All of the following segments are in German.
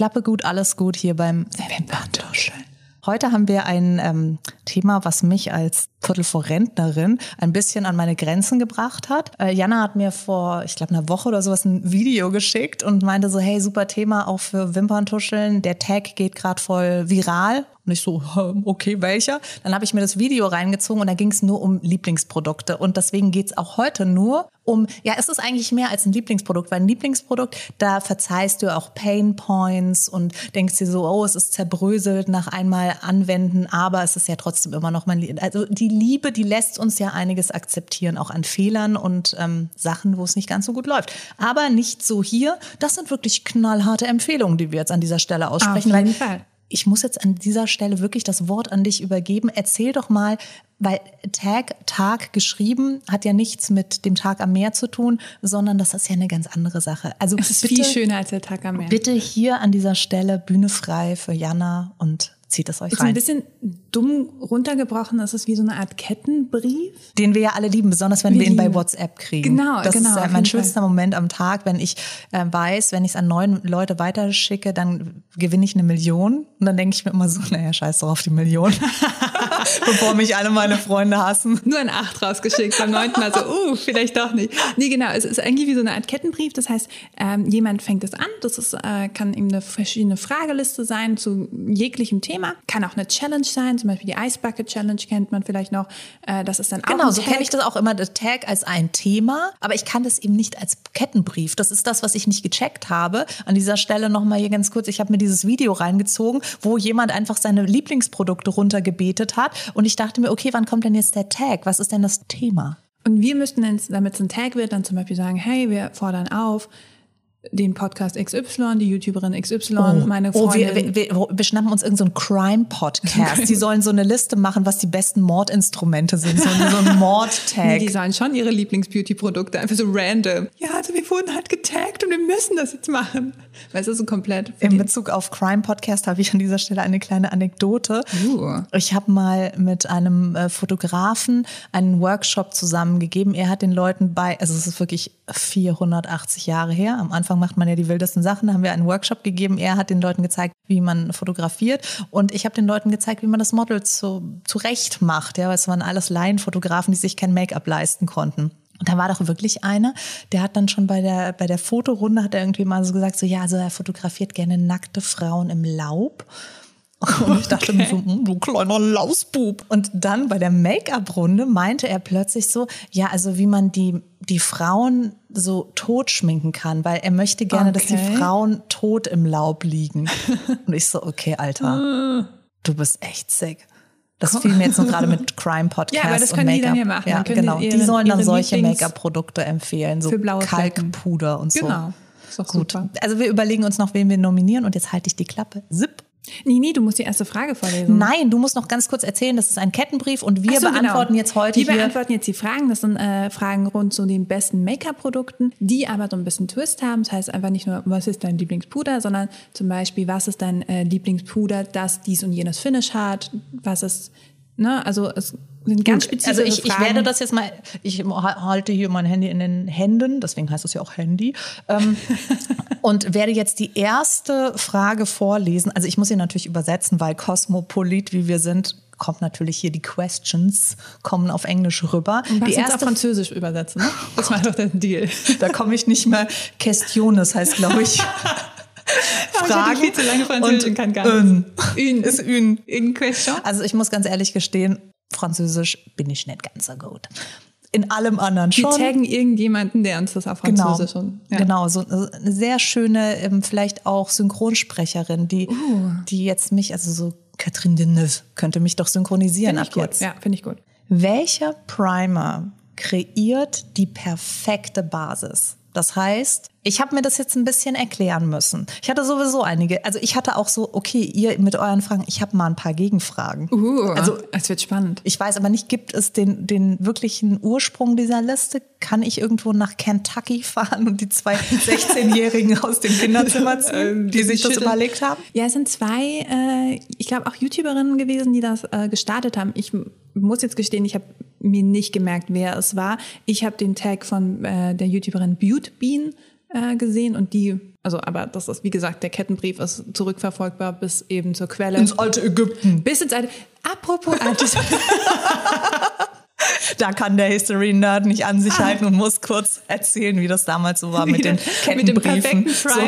Klappe gut, alles gut hier beim Wimperntuscheln. Heute haben wir ein ähm, Thema, was mich als Viertel vor Rentnerin ein bisschen an meine Grenzen gebracht hat. Äh, Jana hat mir vor, ich glaube, einer Woche oder sowas ein Video geschickt und meinte so, hey, super Thema auch für Wimperntuscheln. Der Tag geht gerade voll viral. Und ich so, okay, welcher? Dann habe ich mir das Video reingezogen und da ging es nur um Lieblingsprodukte. Und deswegen geht's auch heute nur um, ja, es ist eigentlich mehr als ein Lieblingsprodukt, weil ein Lieblingsprodukt, da verzeihst du auch Pain Points und denkst dir so, oh, es ist zerbröselt nach einmal anwenden, aber es ist ja trotzdem immer noch mein, also die Liebe, die lässt uns ja einiges akzeptieren, auch an Fehlern und ähm, Sachen, wo es nicht ganz so gut läuft. Aber nicht so hier. Das sind wirklich knallharte Empfehlungen, die wir jetzt an dieser Stelle aussprechen. Auf jeden Fall ich muss jetzt an dieser Stelle wirklich das Wort an dich übergeben. Erzähl doch mal, weil Tag, Tag geschrieben, hat ja nichts mit dem Tag am Meer zu tun, sondern das ist ja eine ganz andere Sache. Also es ist bitte, viel schöner als der Tag am Meer. Bitte hier an dieser Stelle Bühne frei für Jana und zieht es euch ist rein. ein bisschen dumm runtergebrochen, das ist wie so eine Art Kettenbrief. Den wir ja alle lieben, besonders wenn wir, wir ihn bei WhatsApp kriegen. Genau, das genau. ist äh, mein schönster Fall. Moment am Tag, wenn ich äh, weiß, wenn ich es an neun Leute weiterschicke, dann gewinne ich eine Million. Und dann denke ich mir immer so, naja, scheiß drauf die Million. Bevor mich alle meine Freunde hassen. Nur ein Acht rausgeschickt, beim neunten Mal so, uh, vielleicht doch nicht. Nee, genau, es ist eigentlich wie so eine Art Kettenbrief. Das heißt, ähm, jemand fängt es an, das ist, äh, kann eben eine verschiedene Frageliste sein zu jeglichem Thema. Kann auch eine Challenge sein, zum Beispiel die Ice Bucket Challenge kennt man vielleicht noch. Äh, das ist dann auch Genau, so kenne ich das auch immer, der Tag als ein Thema, aber ich kann das eben nicht als Kettenbrief. Das ist das, was ich nicht gecheckt habe. An dieser Stelle nochmal hier ganz kurz, ich habe mir dieses Video reingezogen, wo jemand einfach seine Lieblingsprodukte runtergebetet hat und ich dachte mir, okay, wann kommt denn jetzt der Tag? Was ist denn das Thema? Und wir müssten, damit es ein Tag wird, dann zum Beispiel sagen, hey, wir fordern auf, den Podcast XY, die YouTuberin XY, oh. meine Freundin. Oh, wir, wir, wir schnappen uns irgendeinen so Crime-Podcast. die sollen so eine Liste machen, was die besten Mordinstrumente sind. So, so ein Mord-Tag. Nee, die sollen schon ihre Lieblings-Beauty-Produkte einfach so random. Ja, also wir wurden halt getaggt und wir müssen das jetzt machen. Weißt du, so komplett. In Bezug auf Crime-Podcast habe ich an dieser Stelle eine kleine Anekdote. Uh. Ich habe mal mit einem äh, Fotografen einen Workshop zusammengegeben. Er hat den Leuten bei, also es ist wirklich 480 Jahre her, am Anfang Anfang macht man ja die wildesten Sachen. Da haben wir einen Workshop gegeben. Er hat den Leuten gezeigt, wie man fotografiert. Und ich habe den Leuten gezeigt, wie man das Model zu, zurecht macht. Ja, weil es waren alles Laienfotografen, die sich kein Make-up leisten konnten. Und da war doch wirklich einer, der hat dann schon bei der, bei der Fotorunde hat er irgendwie mal so gesagt, so ja, also er fotografiert gerne nackte Frauen im Laub. Und ich dachte okay. mir so, hm, du kleiner Lausbub. Und dann bei der Make-up-Runde meinte er plötzlich so, ja, also wie man die, die Frauen so tot schminken kann, weil er möchte gerne, okay. dass die Frauen tot im Laub liegen. Und ich so, okay, Alter, du bist echt sick. Das fiel mir jetzt noch gerade mit Crime Podcast ja, aber das können und Make-up. Die dann hier machen. Ja, genau. Die, die sollen dann solche Make-up-Produkte empfehlen, so Kalkpuder und so. Genau. Ist doch Gut. Super. Also wir überlegen uns noch, wen wir nominieren und jetzt halte ich die Klappe. Zip. Nee, nee, du musst die erste Frage vorlesen. Nein, du musst noch ganz kurz erzählen, das ist ein Kettenbrief und wir so, beantworten genau. jetzt heute Wir beantworten jetzt die Fragen. Das sind äh, Fragen rund zu den besten Make-up-Produkten, die aber so ein bisschen Twist haben. Das heißt einfach nicht nur, was ist dein Lieblingspuder, sondern zum Beispiel, was ist dein äh, Lieblingspuder, das dies und jenes Finish hat, was ist, ne, also es sind ganz spezifische Also ich, ich werde das jetzt mal, ich halte hier mein Handy in den Händen, deswegen heißt es ja auch Handy, ähm, und werde jetzt die erste Frage vorlesen. Also ich muss sie natürlich übersetzen, weil Kosmopolit, wie wir sind, kommt natürlich hier die Questions, kommen auf Englisch rüber. Und die erste auf Französisch übersetzen, ne? Das war doch der Deal. Da komme ich nicht mehr. Questiones heißt, glaube ich. Fragen. Ich viel zu lange Französisch und, kann gar nicht. Une. Ist une. Une question. Also ich muss ganz ehrlich gestehen, Französisch bin ich nicht ganz so gut. In allem anderen schon. Wir taggen irgendjemanden, der uns das auf Französisch genau, schon. Ja. Genau, so eine sehr schöne, ähm, vielleicht auch Synchronsprecherin, die, uh. die jetzt mich, also so Catherine Deneuve, könnte mich doch synchronisieren ab gut. jetzt. Ja, finde ich gut. Welcher Primer kreiert die perfekte Basis? Das heißt, ich habe mir das jetzt ein bisschen erklären müssen. Ich hatte sowieso einige, also ich hatte auch so, okay, ihr mit euren Fragen, ich habe mal ein paar Gegenfragen. Uh, also es wird spannend. Ich weiß aber nicht, gibt es den, den wirklichen Ursprung dieser Liste? Kann ich irgendwo nach Kentucky fahren und die zwei 16-Jährigen aus dem Kinderzimmer ziehen, die sich das überlegt haben? Ja, es sind zwei, äh, ich glaube auch YouTuberinnen gewesen, die das äh, gestartet haben. Ich muss jetzt gestehen, ich habe mir nicht gemerkt, wer es war. Ich habe den Tag von äh, der YouTuberin Butte Bean äh, gesehen und die, also aber das ist, wie gesagt, der Kettenbrief ist zurückverfolgbar bis eben zur Quelle. Ins alte Ägypten. Bis ins alte, apropos altes. da kann der History-Nerd nicht an sich halten und muss kurz erzählen, wie das damals so war mit den Kettenbriefen. Mit, so,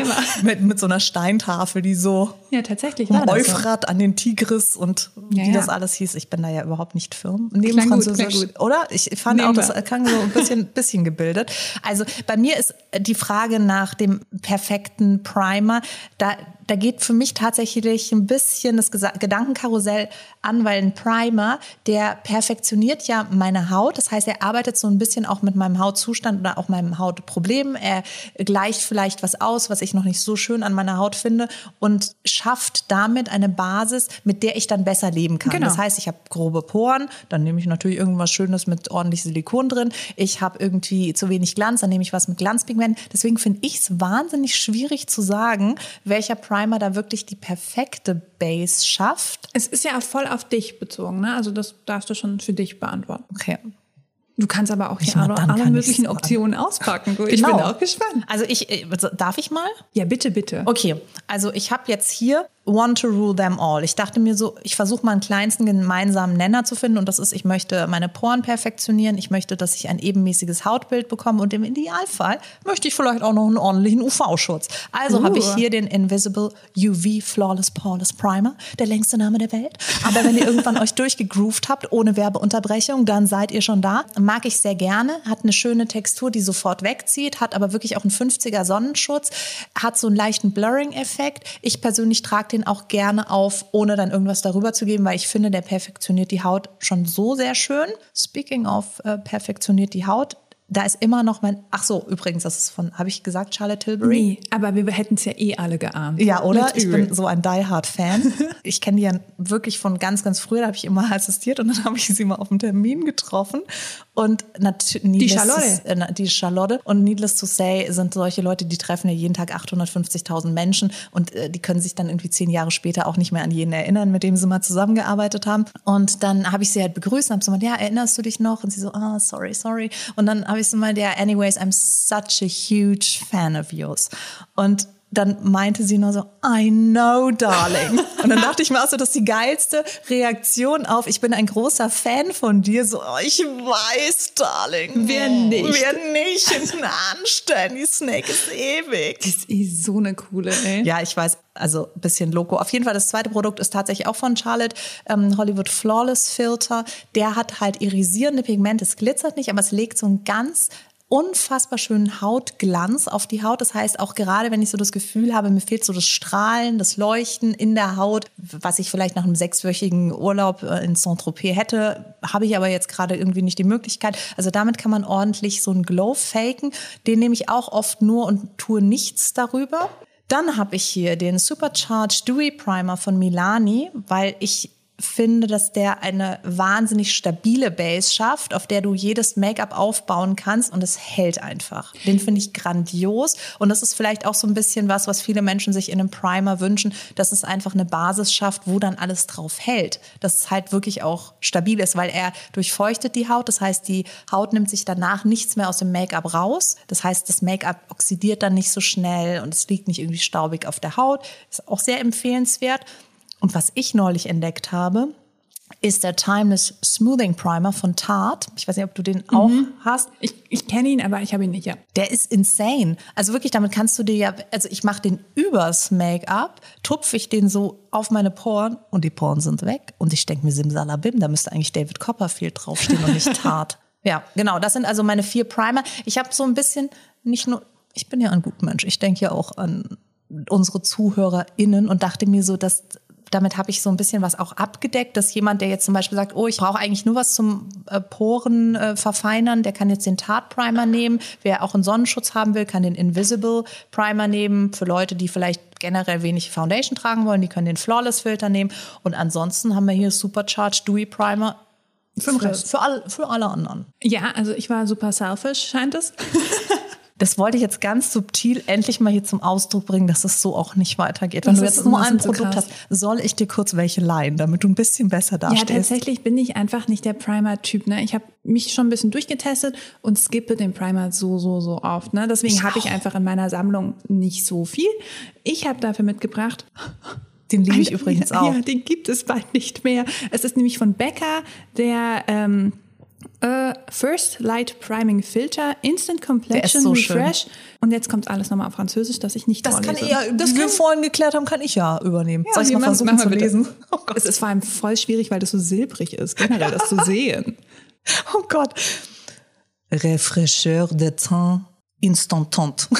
mit, mit so einer Steintafel, die so ja, tatsächlich vom Euphrat so. an den Tigris und ja, wie ja. das alles hieß. Ich bin da ja überhaupt nicht firm. Neben klang Französisch, gut, oder? Ich fand Nehmen auch, das klang so ein bisschen, bisschen gebildet. Also bei mir ist die Frage nach dem perfekten Primer, da da geht für mich tatsächlich ein bisschen das Gedankenkarussell an, weil ein Primer, der perfektioniert ja meine Haut. Das heißt, er arbeitet so ein bisschen auch mit meinem Hautzustand oder auch meinem Hautproblem. Er gleicht vielleicht was aus, was ich noch nicht so schön an meiner Haut finde und schafft damit eine Basis, mit der ich dann besser leben kann. Genau. Das heißt, ich habe grobe Poren, dann nehme ich natürlich irgendwas Schönes mit ordentlich Silikon drin. Ich habe irgendwie zu wenig Glanz, dann nehme ich was mit Glanzpigment. Deswegen finde ich es wahnsinnig schwierig zu sagen, welcher Primer Primer da wirklich die perfekte Base schafft. Es ist ja voll auf dich bezogen, ne? Also das darfst du schon für dich beantworten. Okay. Du kannst aber auch hier alle, alle möglichen Optionen auspacken. Du. Ich genau. bin auch gespannt. Also ich, äh, darf ich mal? Ja, bitte, bitte. Okay, also ich habe jetzt hier want to rule them all. Ich dachte mir so, ich versuche mal einen kleinsten gemeinsamen Nenner zu finden und das ist, ich möchte meine Poren perfektionieren, ich möchte, dass ich ein ebenmäßiges Hautbild bekomme und im Idealfall möchte ich vielleicht auch noch einen ordentlichen UV-Schutz. Also uh. habe ich hier den Invisible UV Flawless Poreless Primer, der längste Name der Welt. Aber wenn ihr irgendwann euch durchgegroovt habt, ohne Werbeunterbrechung, dann seid ihr schon da. Mag ich sehr gerne, hat eine schöne Textur, die sofort wegzieht, hat aber wirklich auch einen 50er Sonnenschutz, hat so einen leichten Blurring-Effekt. Ich persönlich trage den auch gerne auf, ohne dann irgendwas darüber zu geben, weil ich finde, der perfektioniert die Haut schon so sehr schön. Speaking of äh, perfektioniert die Haut, da ist immer noch mein. Ach so, übrigens, das ist von, habe ich gesagt, Charlotte Tilbury? Nee, aber wir hätten es ja eh alle geahnt. Ja, oder? Ich bin so ein Die Hard Fan. ich kenne die ja wirklich von ganz, ganz früher. Da habe ich immer assistiert und dann habe ich sie mal auf dem Termin getroffen. Und natürlich die Charlotte. Äh, die Charlotte. Und needless to say sind solche Leute, die treffen ja jeden Tag 850.000 Menschen und äh, die können sich dann irgendwie zehn Jahre später auch nicht mehr an jeden erinnern, mit dem sie mal zusammengearbeitet haben. Und dann habe ich sie halt begrüßt und habe so gesagt, ja, erinnerst du dich noch? Und sie so, ah, sorry, sorry. Und dann habe ich so mal, ja, anyways, I'm such a huge fan of yours. Und dann meinte sie nur so, I know, darling. Und dann dachte ich mir auch so, das ist die geilste Reaktion auf, ich bin ein großer Fan von dir. So, oh, ich weiß, darling. Wer nicht? Wer nicht? Anstellen, die Snake ist ewig. Das ist eh so eine coole, ey. Ja, ich weiß, also bisschen Loco. Auf jeden Fall, das zweite Produkt ist tatsächlich auch von Charlotte, ähm, Hollywood Flawless Filter. Der hat halt irisierende Pigmente, es glitzert nicht, aber es legt so ein ganz unfassbar schönen Hautglanz auf die Haut. Das heißt, auch gerade wenn ich so das Gefühl habe, mir fehlt so das Strahlen, das Leuchten in der Haut, was ich vielleicht nach einem sechswöchigen Urlaub äh, in Saint-Tropez hätte, habe ich aber jetzt gerade irgendwie nicht die Möglichkeit. Also damit kann man ordentlich so einen Glow faken. Den nehme ich auch oft nur und tue nichts darüber. Dann habe ich hier den Supercharged Dewy Primer von Milani, weil ich finde, dass der eine wahnsinnig stabile Base schafft, auf der du jedes Make-up aufbauen kannst und es hält einfach. Den finde ich grandios und das ist vielleicht auch so ein bisschen was, was viele Menschen sich in einem Primer wünschen, dass es einfach eine Basis schafft, wo dann alles drauf hält. Dass es halt wirklich auch stabil ist, weil er durchfeuchtet die Haut. Das heißt, die Haut nimmt sich danach nichts mehr aus dem Make-up raus. Das heißt, das Make-up oxidiert dann nicht so schnell und es liegt nicht irgendwie staubig auf der Haut. Ist auch sehr empfehlenswert. Und was ich neulich entdeckt habe, ist der Timeless Smoothing Primer von Tarte. Ich weiß nicht, ob du den auch mhm. hast. Ich, ich kenne ihn, aber ich habe ihn nicht, ja. Der ist insane. Also wirklich, damit kannst du dir ja, also ich mache den übers Make-up, tupfe ich den so auf meine Poren und die Poren sind weg. Und ich denke mir, Simsalabim, da müsste eigentlich David Copperfield draufstehen und nicht Tarte. ja, genau, das sind also meine vier Primer. Ich habe so ein bisschen, nicht nur, ich bin ja ein guter Mensch, ich denke ja auch an unsere ZuhörerInnen und dachte mir so, dass damit habe ich so ein bisschen was auch abgedeckt, dass jemand, der jetzt zum Beispiel sagt, oh, ich brauche eigentlich nur was zum äh, Poren äh, verfeinern, der kann jetzt den Tarte Primer nehmen. Wer auch einen Sonnenschutz haben will, kann den Invisible Primer nehmen. Für Leute, die vielleicht generell wenig Foundation tragen wollen, die können den Flawless Filter nehmen. Und ansonsten haben wir hier Supercharged Dewy Primer. Für, für, für, all, für alle anderen. Ja, also ich war super selfish, scheint es. Das wollte ich jetzt ganz subtil endlich mal hier zum Ausdruck bringen, dass es so auch nicht weitergeht. Wenn Das du jetzt nur ein Produkt hast, soll ich dir kurz welche leihen, damit du ein bisschen besser Ja, dastehst? tatsächlich bin ich einfach nicht der Primer-Typ. Ne? Ich habe mich schon ein bisschen durchgetestet und skippe den Primer so, so, so oft. Ne? Deswegen habe ich einfach in meiner Sammlung nicht so viel. Ich habe dafür mitgebracht. Den liebe ich übrigens ja, auch. Ja, den gibt es bald nicht mehr. Es ist nämlich von Becca der ähm, äh, First Light Priming Filter Instant Complexion so schön. Refresh. Und jetzt kommt alles nochmal auf Französisch, dass ich nicht Das kann vorlese. ich ja, das wie wir kann vorhin geklärt haben, kann ich ja übernehmen. Soll ich mal versuchen mach mal zu lesen? Oh Gott. Es ist vor allem voll schwierig, weil das so silbrig ist, generell das zu sehen. Oh Gott. Réfraicheur de teint instantant.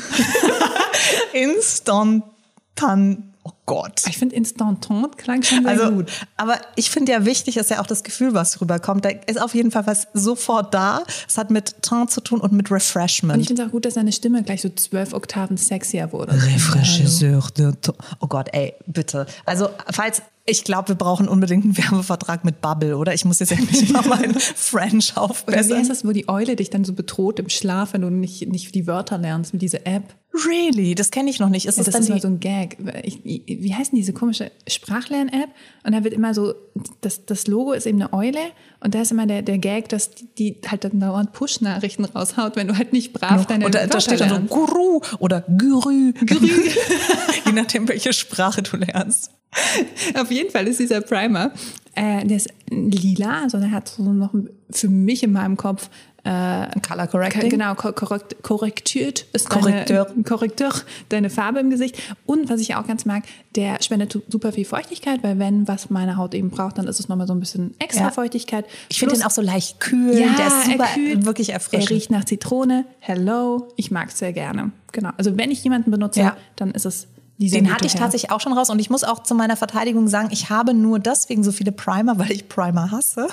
Instantan. Gott. Ich finde Instantant klang schon sehr Also, gut. aber ich finde ja wichtig ist ja auch das Gefühl, was rüberkommt. Da ist auf jeden Fall was sofort da. Es hat mit Teint zu tun und mit Und ich Refreshment. finde es auch gut, dass seine Stimme gleich so zwölf Oktaven sexier wurde. Réfraichisseur de teint. Oh Gott, ey, bitte. Also, falls, ich glaube, wir brauchen unbedingt einen Werbevertrag mit Bubble, oder? Ich muss jetzt endlich mal meinen French Oder wie aufbessern. heißt das, wo die Eule dich dann so bedroht im Schlaf, wenn du nicht, nicht die Wörter lernst mit dieser App? Really? Das kenne ich noch nicht. Ist Ja, das, das dann ist mal so ein Gag. Ich, wie heißt denn diese komische Sprachlern-App? Und da wird immer so, das, das Logo ist eben eine Eule und da ist immer der, der Gag, dass die, die halt dann dauernd Push-Nachrichten raushaut, wenn du halt nicht brav deine und da, da Wörter steht dann so. Guru oder Guru. Guru. Je nachdem, welche Sprache du lernst. Auf jeden Fall ist dieser Primer, äh, der ist lila, also der hat so noch für mich in meinem Kopf äh, Color Correcting. Genau, ko- korrekt, korrektiert ist Korrekteur. Deine, Korrekteur, deine Farbe im Gesicht. Und was ich auch ganz mag, der spendet su- super viel Feuchtigkeit, weil wenn was meine Haut eben braucht, dann ist es nochmal so ein bisschen extra Ja. Feuchtigkeit. Ich finde den auch so leicht kühl. ja, der ist super, er kühlt, wirklich Er erfrischend. riecht nach Zitrone. Hello. Ich mag es sehr gerne. Genau. Also wenn ich jemanden benutze, Ja. dann ist es Den hatte ich tatsächlich auch schon raus und ich muss auch zu meiner Verteidigung sagen, ich habe nur deswegen so viele Primer, weil ich Primer hasse.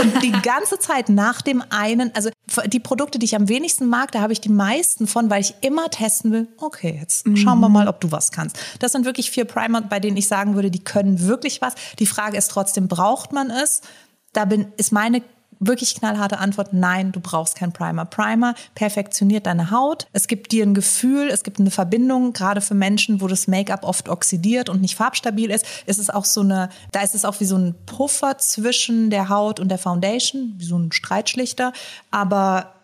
Und die ganze Zeit nach dem einen, also die Produkte, die ich am wenigsten mag, da habe ich die meisten von, weil ich immer testen will, okay, jetzt schauen wir mal, ob du was kannst. Das sind wirklich vier Primer, bei denen ich sagen würde, die können wirklich was. Die Frage ist trotzdem, braucht man es? Da bin, ist meine wirklich knallharte Antwort, nein, du brauchst keinen Primer. Primer perfektioniert deine Haut. Es gibt dir ein Gefühl, es gibt eine Verbindung, gerade für Menschen, wo das Make-up oft oxidiert und nicht farbstabil ist, ist es auch so eine, da ist es auch wie so ein Puffer zwischen der Haut und der Foundation, wie so ein Streitschlichter. Aber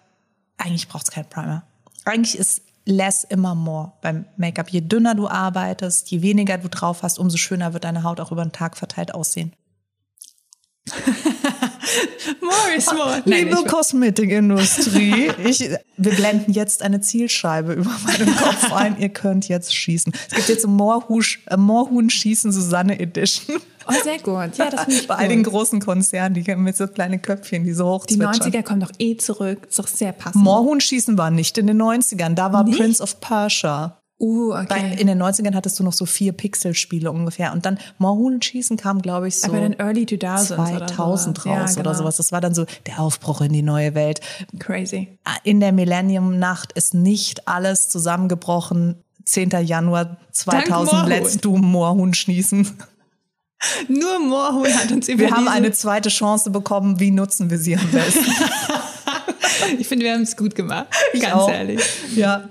eigentlich braucht es keinen Primer. Eigentlich ist less immer more beim Make-up. Je dünner du arbeitest, je weniger du drauf hast, umso schöner wird deine Haut auch über den Tag verteilt aussehen. More is more. Nein, Liebe Kosmetikindustrie, ich, wir blenden jetzt eine Zielscheibe über meinen Kopf ein. Ihr könnt jetzt schießen. Es gibt jetzt Moorhusch, äh, Moorhuhn schießen Susanne Edition. Oh, sehr gut. Ja, das finde ich Bei all den großen Konzernen, die mit so kleinen Köpfchen, die so hoch Die 90er kommen doch eh zurück. Ist doch sehr passend. Moorhuhn schießen war nicht in den 90ern. Da war Nicht? Prince of Persia. Uh, okay. in den 90ern hattest du noch so vier Pixelspiele ungefähr. Und dann Moorhuhn schießen kam, glaube ich, so. Aber den Early 2000s 2000 oder raus. Ja, oder genau. sowas. Das war dann so der Aufbruch in die neue Welt. Crazy. in der Millennium-Nacht ist nicht alles zusammengebrochen. 10. Januar 2000 Moorhuhn. letzt du Moorhuhn schießen. Nur Moorhuhn hat uns über Wir haben eine zweite Chance bekommen. Wie nutzen wir sie am besten? Ich finde, wir haben es gut gemacht. Ganz ehrlich. ja.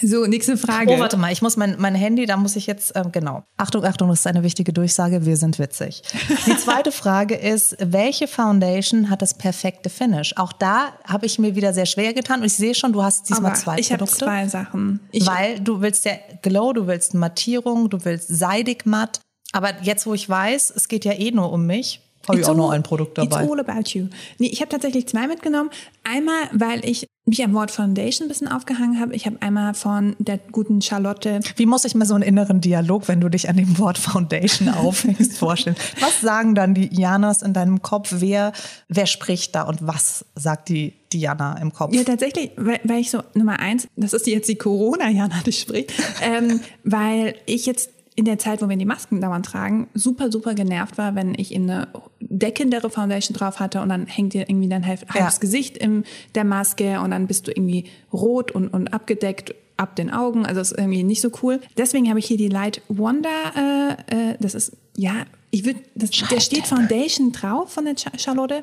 So, nächste Frage. Oh, warte mal, ich muss mein, mein Handy, da muss ich jetzt, ähm, genau. Achtung, Achtung, das ist eine wichtige Durchsage, wir sind witzig. Die zweite Frage ist, welche Foundation hat das perfekte Finish? Auch da habe ich mir wieder sehr schwer getan und ich sehe schon, du hast diesmal Aber zwei ich habe Produkte. zwei Sachen. Ich, weil du willst ja Glow, du willst Mattierung, du willst seidig matt. Aber jetzt, wo ich weiß, es geht ja eh nur um mich, habe ich auch noch ein Produkt dabei. It's all about you. Nee, ich habe tatsächlich zwei mitgenommen. Einmal, weil ich mich am Wort Foundation ein bisschen aufgehangen habe. Ich habe einmal von der guten Charlotte Wie muss ich mir so einen inneren Dialog, wenn du dich an dem Wort Foundation aufhängst, vorstellen? Was sagen dann die Janas in deinem Kopf? Wer, wer spricht da und was sagt die Diana im Kopf? Ja, tatsächlich, weil, weil ich so, Nummer eins, das ist jetzt die Corona-Jana, die spricht, ähm, weil ich jetzt in der Zeit, wo wir die Masken dauernd tragen, super, super genervt war, wenn ich in eine deckendere Foundation drauf hatte und dann hängt dir irgendwie dein halb, halbes Ja. Gesicht in der Maske und dann bist du irgendwie rot und, und abgedeckt ab den Augen. Also das ist irgendwie nicht so cool. Deswegen habe ich hier die Light Wonder, äh, äh, das ist, ja, ich würde, der steht Foundation drauf von der Cha- Charlotte,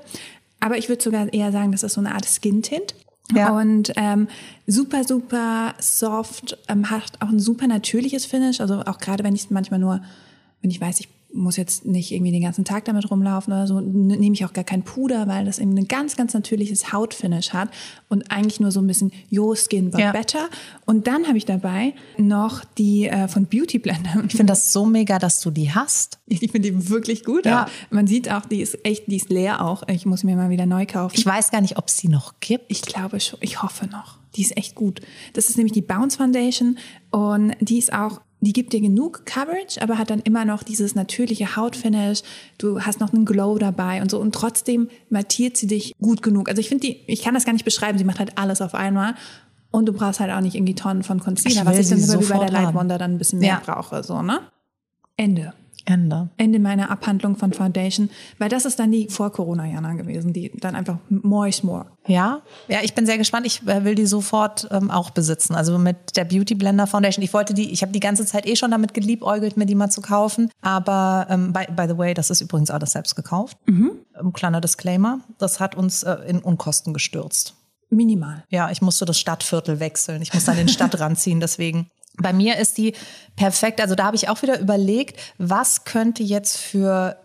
aber ich würde sogar eher sagen, das ist so eine Art Skin-Tint. Ja. Und ähm, super, super soft, ähm, hat auch ein super natürliches Finish. Also auch gerade wenn ich manchmal nur, wenn ich weiß, ich muss jetzt nicht irgendwie den ganzen Tag damit rumlaufen oder so, nehme ich auch gar kein Puder, weil das eben ein ganz, ganz natürliches Hautfinish hat und eigentlich nur so ein bisschen Your Skin but ja. better. Und dann habe ich dabei noch die äh, von Beauty Blender. Ich finde das so mega, dass du die hast. Ich, finde die wirklich gut. Ja. Man sieht auch, die ist echt, die ist leer auch. Ich muss mir mal wieder neu kaufen. Ich weiß gar nicht, ob es die noch gibt. Ich glaube schon, ich hoffe noch. Die ist echt gut. Das ist nämlich die Bounce Foundation und die ist auch die gibt dir genug Coverage, aber hat dann immer noch dieses natürliche Hautfinish. Du hast noch einen Glow dabei und so. Und trotzdem mattiert sie dich gut genug. Also ich finde die, ich kann das gar nicht beschreiben. Sie macht halt alles auf einmal. Und du brauchst halt auch nicht irgendwie Tonnen von Concealer, was ich dann wie bei der Light Wonder dann ein bisschen mehr ja. brauche, so, ne? Ende. Ende. Ende meiner Abhandlung von Foundation, weil das ist dann die Vor-Corona-Jana gewesen, die dann einfach more is more. Ja, ja, ich bin sehr gespannt. Ich äh, will die sofort ähm, auch besitzen. Also mit der Beauty Blender Foundation. Ich wollte die, ich habe die ganze Zeit eh schon damit geliebäugelt, mir die mal zu kaufen. Aber ähm, by, by the way, das ist übrigens alles selbst gekauft. Mhm. Ähm, kleiner Disclaimer, das hat uns äh, in Unkosten gestürzt. Minimal. Ja, ich musste das Stadtviertel wechseln. Ich musste an den Stadtrand ziehen, deswegen. Bei mir ist die perfekt. Also da habe ich auch wieder überlegt, was könnte jetzt für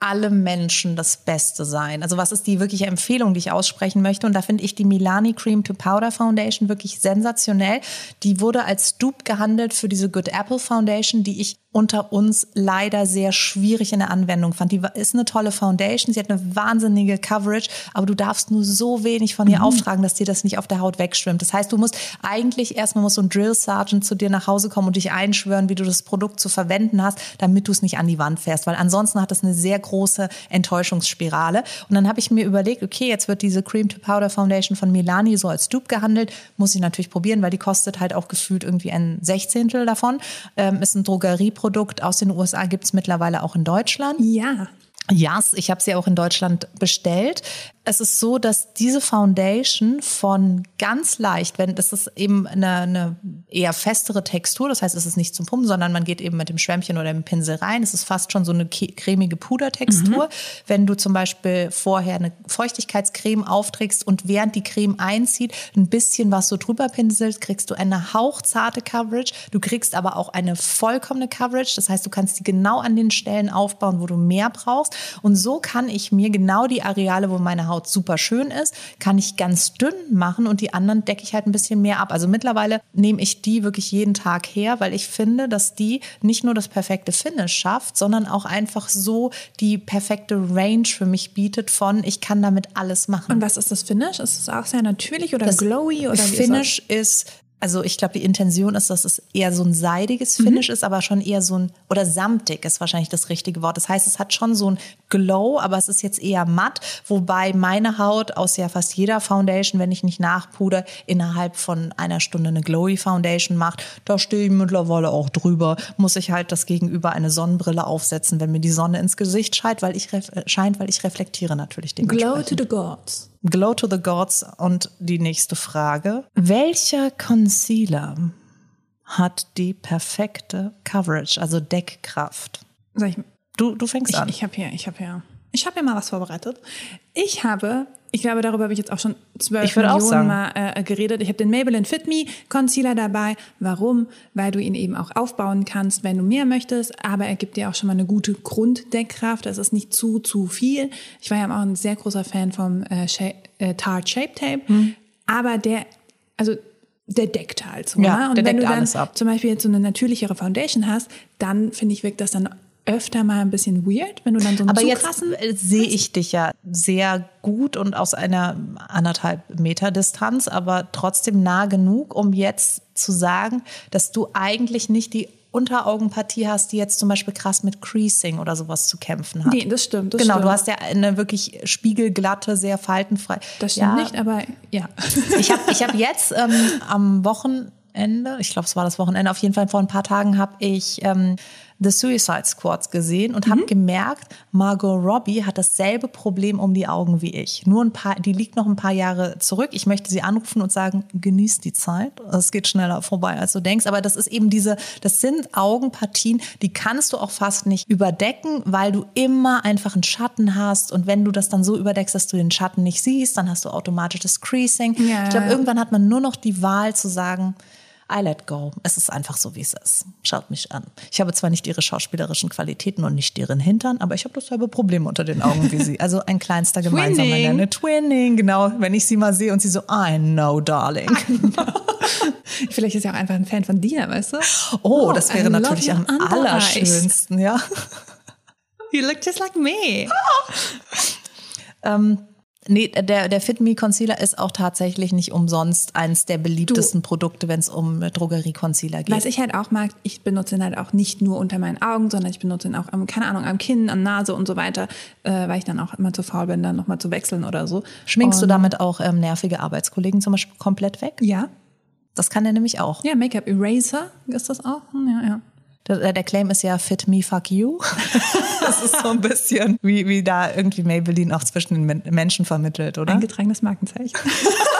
alle Menschen das Beste sein? Also was ist die wirkliche Empfehlung, die ich aussprechen möchte? Und da finde ich die Milani Cream to Powder Foundation wirklich sensationell. Die wurde als Dupe gehandelt für diese Good Apple Foundation, die ich unter uns leider sehr schwierig in der Anwendung fand. Die ist eine tolle Foundation, sie hat eine wahnsinnige Coverage, aber du darfst nur so wenig von ihr mhm. auftragen, dass dir das nicht auf der Haut wegschwimmt. Das heißt, du musst eigentlich erstmal muss so ein Drill Sergeant zu dir nach Hause kommen und dich einschwören, wie du das Produkt zu verwenden hast, damit du es nicht an die Wand fährst, weil ansonsten hat das eine sehr große Enttäuschungsspirale. Und dann habe ich mir überlegt, okay, jetzt wird diese Cream to Powder Foundation von Milani so als Dupe gehandelt, muss ich natürlich probieren, weil die kostet halt auch gefühlt irgendwie ein Sechzehntel davon. Ähm, ist ein Drogerie Produkt aus den USA gibt es mittlerweile auch in Deutschland. Ja. Ja, yes, ich habe sie auch in Deutschland bestellt es ist so, dass diese Foundation von ganz leicht, wenn das ist eben eine, eine eher festere Textur, das heißt, es ist nicht zum Pumpen, sondern man geht eben mit dem Schwämmchen oder dem Pinsel rein. Es ist fast schon so eine cremige Pudertextur. Mhm. Wenn du zum Beispiel vorher eine Feuchtigkeitscreme aufträgst und während die Creme einzieht, ein bisschen was so drüber pinselst, kriegst du eine hauchzarte Coverage. Du kriegst aber auch eine vollkommene Coverage. Das heißt, du kannst die genau an den Stellen aufbauen, wo du mehr brauchst. Und so kann ich mir genau die Areale, wo meine Haut super schön ist, kann ich ganz dünn machen und die anderen decke ich halt ein bisschen mehr ab. Also mittlerweile nehme ich die wirklich jeden Tag her, weil ich finde, dass die nicht nur das perfekte Finish schafft, sondern auch einfach so die perfekte Range für mich bietet von, ich kann damit alles machen. Und was ist das Finish? Ist es auch sehr natürlich oder das glowy oder Finish ist, ist also ich glaube, die Intention ist, dass es eher so ein seidiges Finish mhm. ist, aber schon eher so ein, oder samtig ist wahrscheinlich das richtige Wort. Das heißt, es hat schon so ein Glow, aber es ist jetzt eher matt, wobei meine Haut aus ja fast jeder Foundation, wenn ich nicht nachpuder, innerhalb von einer Stunde eine Glowy Foundation macht. Da stehe ich mittlerweile auch drüber. Muss ich halt das Gegenüber eine Sonnenbrille aufsetzen, wenn mir die Sonne ins Gesicht scheint, weil ich, scheint, weil ich reflektiere natürlich den Glow to the gods. Glow to the Gods und die nächste Frage. Welcher Concealer hat die perfekte Coverage, also Deckkraft? Ich, du, du fängst ich, an. Ich habe hier, ich habe hier, ich habe hier mal was vorbereitet. Ich habe ich glaube, darüber habe ich jetzt auch schon zwölf Millionen Mal äh, geredet. Ich habe den Maybelline Fit Me Concealer dabei. Warum? Weil du ihn eben auch aufbauen kannst, wenn du mehr möchtest. Aber er gibt dir auch schon mal eine gute Grunddeckkraft. Das ist nicht zu, zu viel. Ich war ja auch ein sehr großer Fan vom äh, äh, Tarte Shape Tape. Mhm. Aber der, also der deckt halt so. Ja, ne? Und wenn du dann zum Beispiel jetzt so eine natürlichere Foundation hast, dann finde ich, wirkt das dann öfter mal ein bisschen weird, wenn du dann so einen Aber jetzt äh, sehe ich dich ja sehr gut und aus einer anderthalb Meter Distanz, aber trotzdem nah genug, um jetzt zu sagen, dass du eigentlich nicht die Unteraugenpartie hast, die jetzt zum Beispiel krass mit Creasing oder sowas zu kämpfen hat. Nee, das stimmt. Das genau, stimmt. du hast ja eine wirklich spiegelglatte, sehr faltenfrei. Das stimmt ja. nicht, aber ja. Ich habe ich hab jetzt ähm, am Wochenende, ich glaube, es war das Wochenende, auf jeden Fall vor ein paar Tagen habe ich ähm, The Suicide Squad gesehen und mhm. habe gemerkt, Margot Robbie hat dasselbe Problem um die Augen wie ich. Nur ein paar, die liegt noch ein paar Jahre zurück. Ich möchte sie anrufen und sagen, genieß die Zeit. Es geht schneller vorbei, als du denkst. Aber das ist eben diese, das sind Augenpartien, die kannst du auch fast nicht überdecken, weil du immer einfach einen Schatten hast. Und wenn du das dann so überdeckst, dass du den Schatten nicht siehst, dann hast du automatisch das Creasing. Ja. Ich glaube, irgendwann hat man nur noch die Wahl zu sagen, I let go. Es ist einfach so, wie es ist. Schaut mich an. Ich habe zwar nicht ihre schauspielerischen Qualitäten und nicht deren Hintern, aber ich habe dasselbe Problem unter den Augen wie sie. Also ein kleinster gemeinsamer Nenner. Twinning, genau. Wenn ich sie mal sehe und sie so, I know, darling. Vielleicht ist sie auch einfach ein Fan von dir, weißt du? Oh, oh das wäre natürlich am allerschönsten, ja. You look just like me. ähm, Nee, der, der Fit Me Concealer ist auch tatsächlich nicht umsonst eines der beliebtesten du, Produkte, wenn es um Drogerie-Concealer geht. Was ich halt auch mag, ich benutze ihn halt auch nicht nur unter meinen Augen, sondern ich benutze ihn auch, am, keine Ahnung, am Kinn, an Nase und so weiter, äh, weil ich dann auch immer zu faul bin, dann nochmal zu wechseln oder so. Schminkst und, du damit auch ähm, nervige Arbeitskollegen zum Beispiel komplett weg? Ja. Das kann er nämlich auch. Ja, Make-up Eraser ist das auch. Ja, ja. Der, der, Claim ist ja Fit Me, Fuck You. das ist so ein bisschen, wie, wie da irgendwie Maybelline auch zwischen den Menschen vermittelt, oder? Eingetragenes Markenzeichen.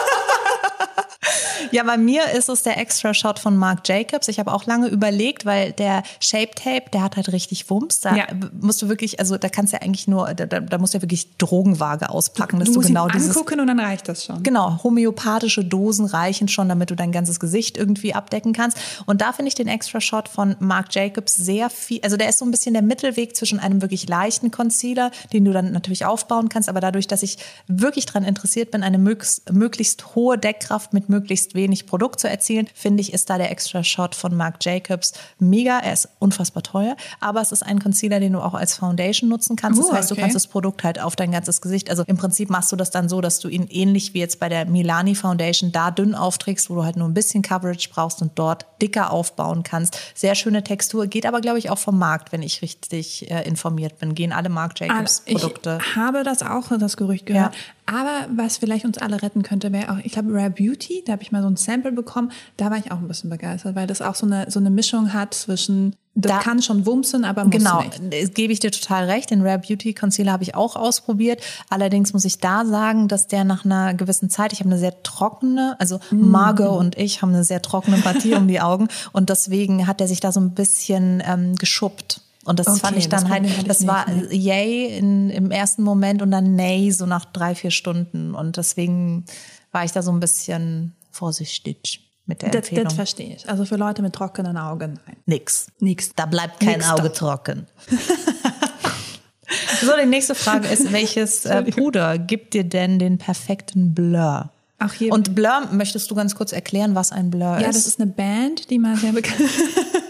Ja, bei mir ist es der Extra Shot von Marc Jacobs. Ich habe auch lange überlegt, weil der Shape Tape, der hat halt richtig Wumms. Da ja. musst du wirklich, also da kannst du ja eigentlich nur, da, da musst du ja wirklich Drogenwaage auspacken, du, dass du, du genau ihn dieses. angucken und dann reicht das schon. Genau, homöopathische Dosen reichen schon, damit du dein ganzes Gesicht irgendwie abdecken kannst. Und da finde ich den Extra Shot von Marc Jacobs sehr viel, also der ist so ein bisschen der Mittelweg zwischen einem wirklich leichten Concealer, den du dann natürlich aufbauen kannst, aber dadurch, dass ich wirklich daran interessiert bin, eine möglichst, möglichst hohe Deckkraft mit möglichst wenig Produkt zu erzielen, finde ich, ist da der Extra Shot von Marc Jacobs mega. Er ist unfassbar teuer, aber es ist ein Concealer, den du auch als Foundation nutzen kannst. Das uh, heißt, okay. du kannst das Produkt halt auf dein ganzes Gesicht. Also im Prinzip machst du das dann so, dass du ihn ähnlich wie jetzt bei der Milani Foundation da dünn aufträgst, wo du halt nur ein bisschen Coverage brauchst und dort dicker aufbauen kannst. Sehr schöne Textur, geht aber glaube ich auch vom Markt, wenn ich richtig äh, informiert bin. Gehen alle Marc Jacobs Produkte. Ich habe das auch, das Gerücht gehört. Ja. Aber was vielleicht uns alle retten könnte, wäre auch, ich glaube, Rare Beauty, da habe ich mal so ein Sample bekommen, da war ich auch ein bisschen begeistert, weil das auch so eine, so eine Mischung hat zwischen das da, kann schon wumsen, aber muss genau, nicht. Genau, gebe ich dir total recht. Den Rare Beauty Concealer habe ich auch ausprobiert. Allerdings muss ich da sagen, dass der nach einer gewissen Zeit, ich habe eine sehr trockene, also mm. Margot und ich haben eine sehr trockene Partie um die Augen und deswegen hat er sich da so ein bisschen ähm, geschuppt. Und das okay, fand ich dann halt, das war nicht, ne? yay in, im ersten Moment und dann nay so nach drei, vier Stunden. Und deswegen war ich da so ein bisschen vorsichtig mit der das, Empfehlung. Das verstehe ich. Also für Leute mit trockenen Augen, nein. Nix. Nix. Da bleibt kein Nix Auge da. trocken. so, die nächste Frage ist, welches äh, Puder gibt dir denn den perfekten Blur? Ach, hier. Und Blur, möchtest du ganz kurz erklären, was ein Blur ja, ist? Ja, das ist eine Band, die mal sehr bekannt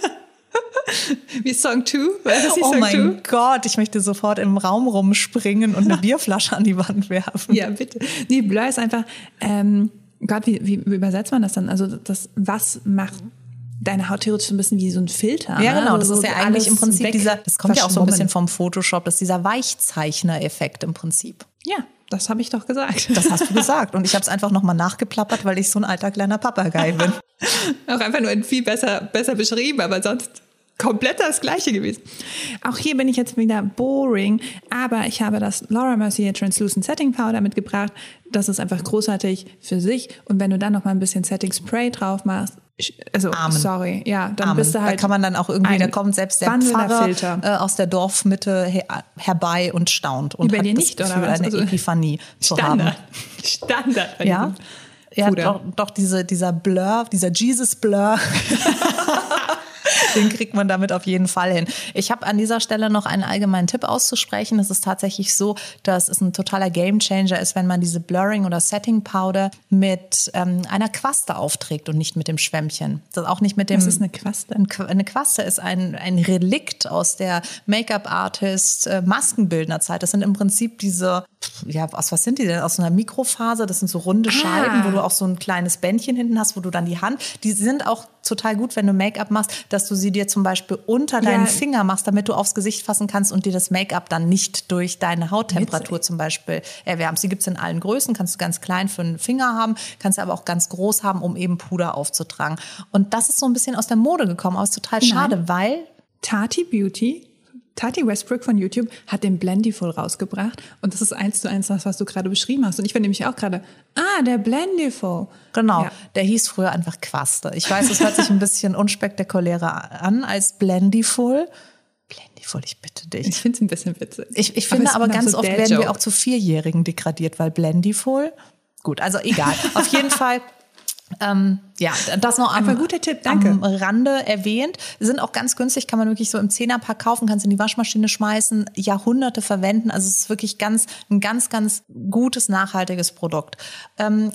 Wie Song 2? Oh mein two? Gott, ich möchte sofort im Raum rumspringen und eine Bierflasche an die Wand werfen. Ja, bitte. Nee, Blur ist einfach, ähm, Gott, wie, wie, wie übersetzt man das dann? Also das, was macht deine Haut theoretisch so ein bisschen wie so ein Filter. Ja, genau. Das also ist ja eigentlich im Prinzip dieser, das kommt ja auch so ein bisschen vom Photoshop, das ist dieser Weichzeichner-Effekt im Prinzip. Ja, das habe ich doch gesagt. Das hast du gesagt. Und ich habe es einfach nochmal nachgeplappert, weil ich so ein alter kleiner Papagei bin. auch einfach nur viel besser, besser beschrieben, aber sonst komplett das gleiche gewesen. Auch hier bin ich jetzt wieder boring, aber ich habe das Laura Mercier Translucent Setting Powder mitgebracht. Das ist einfach großartig für sich. Und wenn du dann noch mal ein bisschen Setting Spray drauf machst, also Amen. sorry, ja, dann Amen. bist du halt. Da kann man dann auch irgendwie, da kommt selbst der Pfarrer äh, aus der Dorfmitte her, herbei und staunt und Über hat dir nicht, das Gefühl, oder was? eine also Epiphanie zu Standard. haben. Standard. Ja. Ja, doch, doch diese, dieser Blur, dieser Jesus Blur. Den kriegt man damit auf jeden Fall hin. Ich habe an dieser Stelle noch einen allgemeinen Tipp auszusprechen. Es ist tatsächlich so, dass es ein totaler Gamechanger ist, wenn man diese Blurring oder Setting Powder mit ähm, einer Quaste aufträgt und nicht mit dem Schwämmchen. Das auch nicht mit dem. Was ist eine Quaste? Eine Quaste ist ein, ein Relikt aus der Make-up-Artist äh, Maskenbildnerzeit. Das sind im Prinzip diese, ja, aus was sind die denn? Aus einer Mikrofaser. Das sind so runde ah. Scheiben, wo du auch so ein kleines Bändchen hinten hast, wo du dann die Hand. Die sind auch total gut, wenn du Make-up machst, dass du sie dir zum Beispiel unter deinen Finger machst, damit du aufs Gesicht fassen kannst und dir das Make-up dann nicht durch deine Hauttemperatur Witzig. zum Beispiel erwärmst. Sie gibt's in allen Größen, kannst du ganz klein für einen Finger haben, kannst du aber auch ganz groß haben, um eben Puder aufzutragen. Und das ist so ein bisschen aus der Mode gekommen, aber ist total schade, Nein. weil Tati Beauty Tati Westbrook von YouTube hat den Blendyful rausgebracht und das ist eins zu eins das, was du gerade beschrieben hast. Und ich war nämlich auch gerade, ah, der Blendyful. Genau, ja. der hieß früher einfach Quaste. Ich weiß, es hört sich ein bisschen unspektakulärer an als Blendyful. Blendyful, ich bitte dich. Ich finde es ein bisschen witzig. Ich, ich finde aber, aber ganz so oft werden wir auch zu Vierjährigen degradiert, weil Blendyful, gut, also egal. Auf jeden Fall ähm, ja, das noch am, guter Tipp, danke. am Rande erwähnt. Sind auch ganz günstig, kann man wirklich so im Zehnerpack kaufen, kannst in die Waschmaschine schmeißen, Jahrhunderte verwenden. Also es ist wirklich ganz, ein ganz, ganz gutes, nachhaltiges Produkt. Ähm,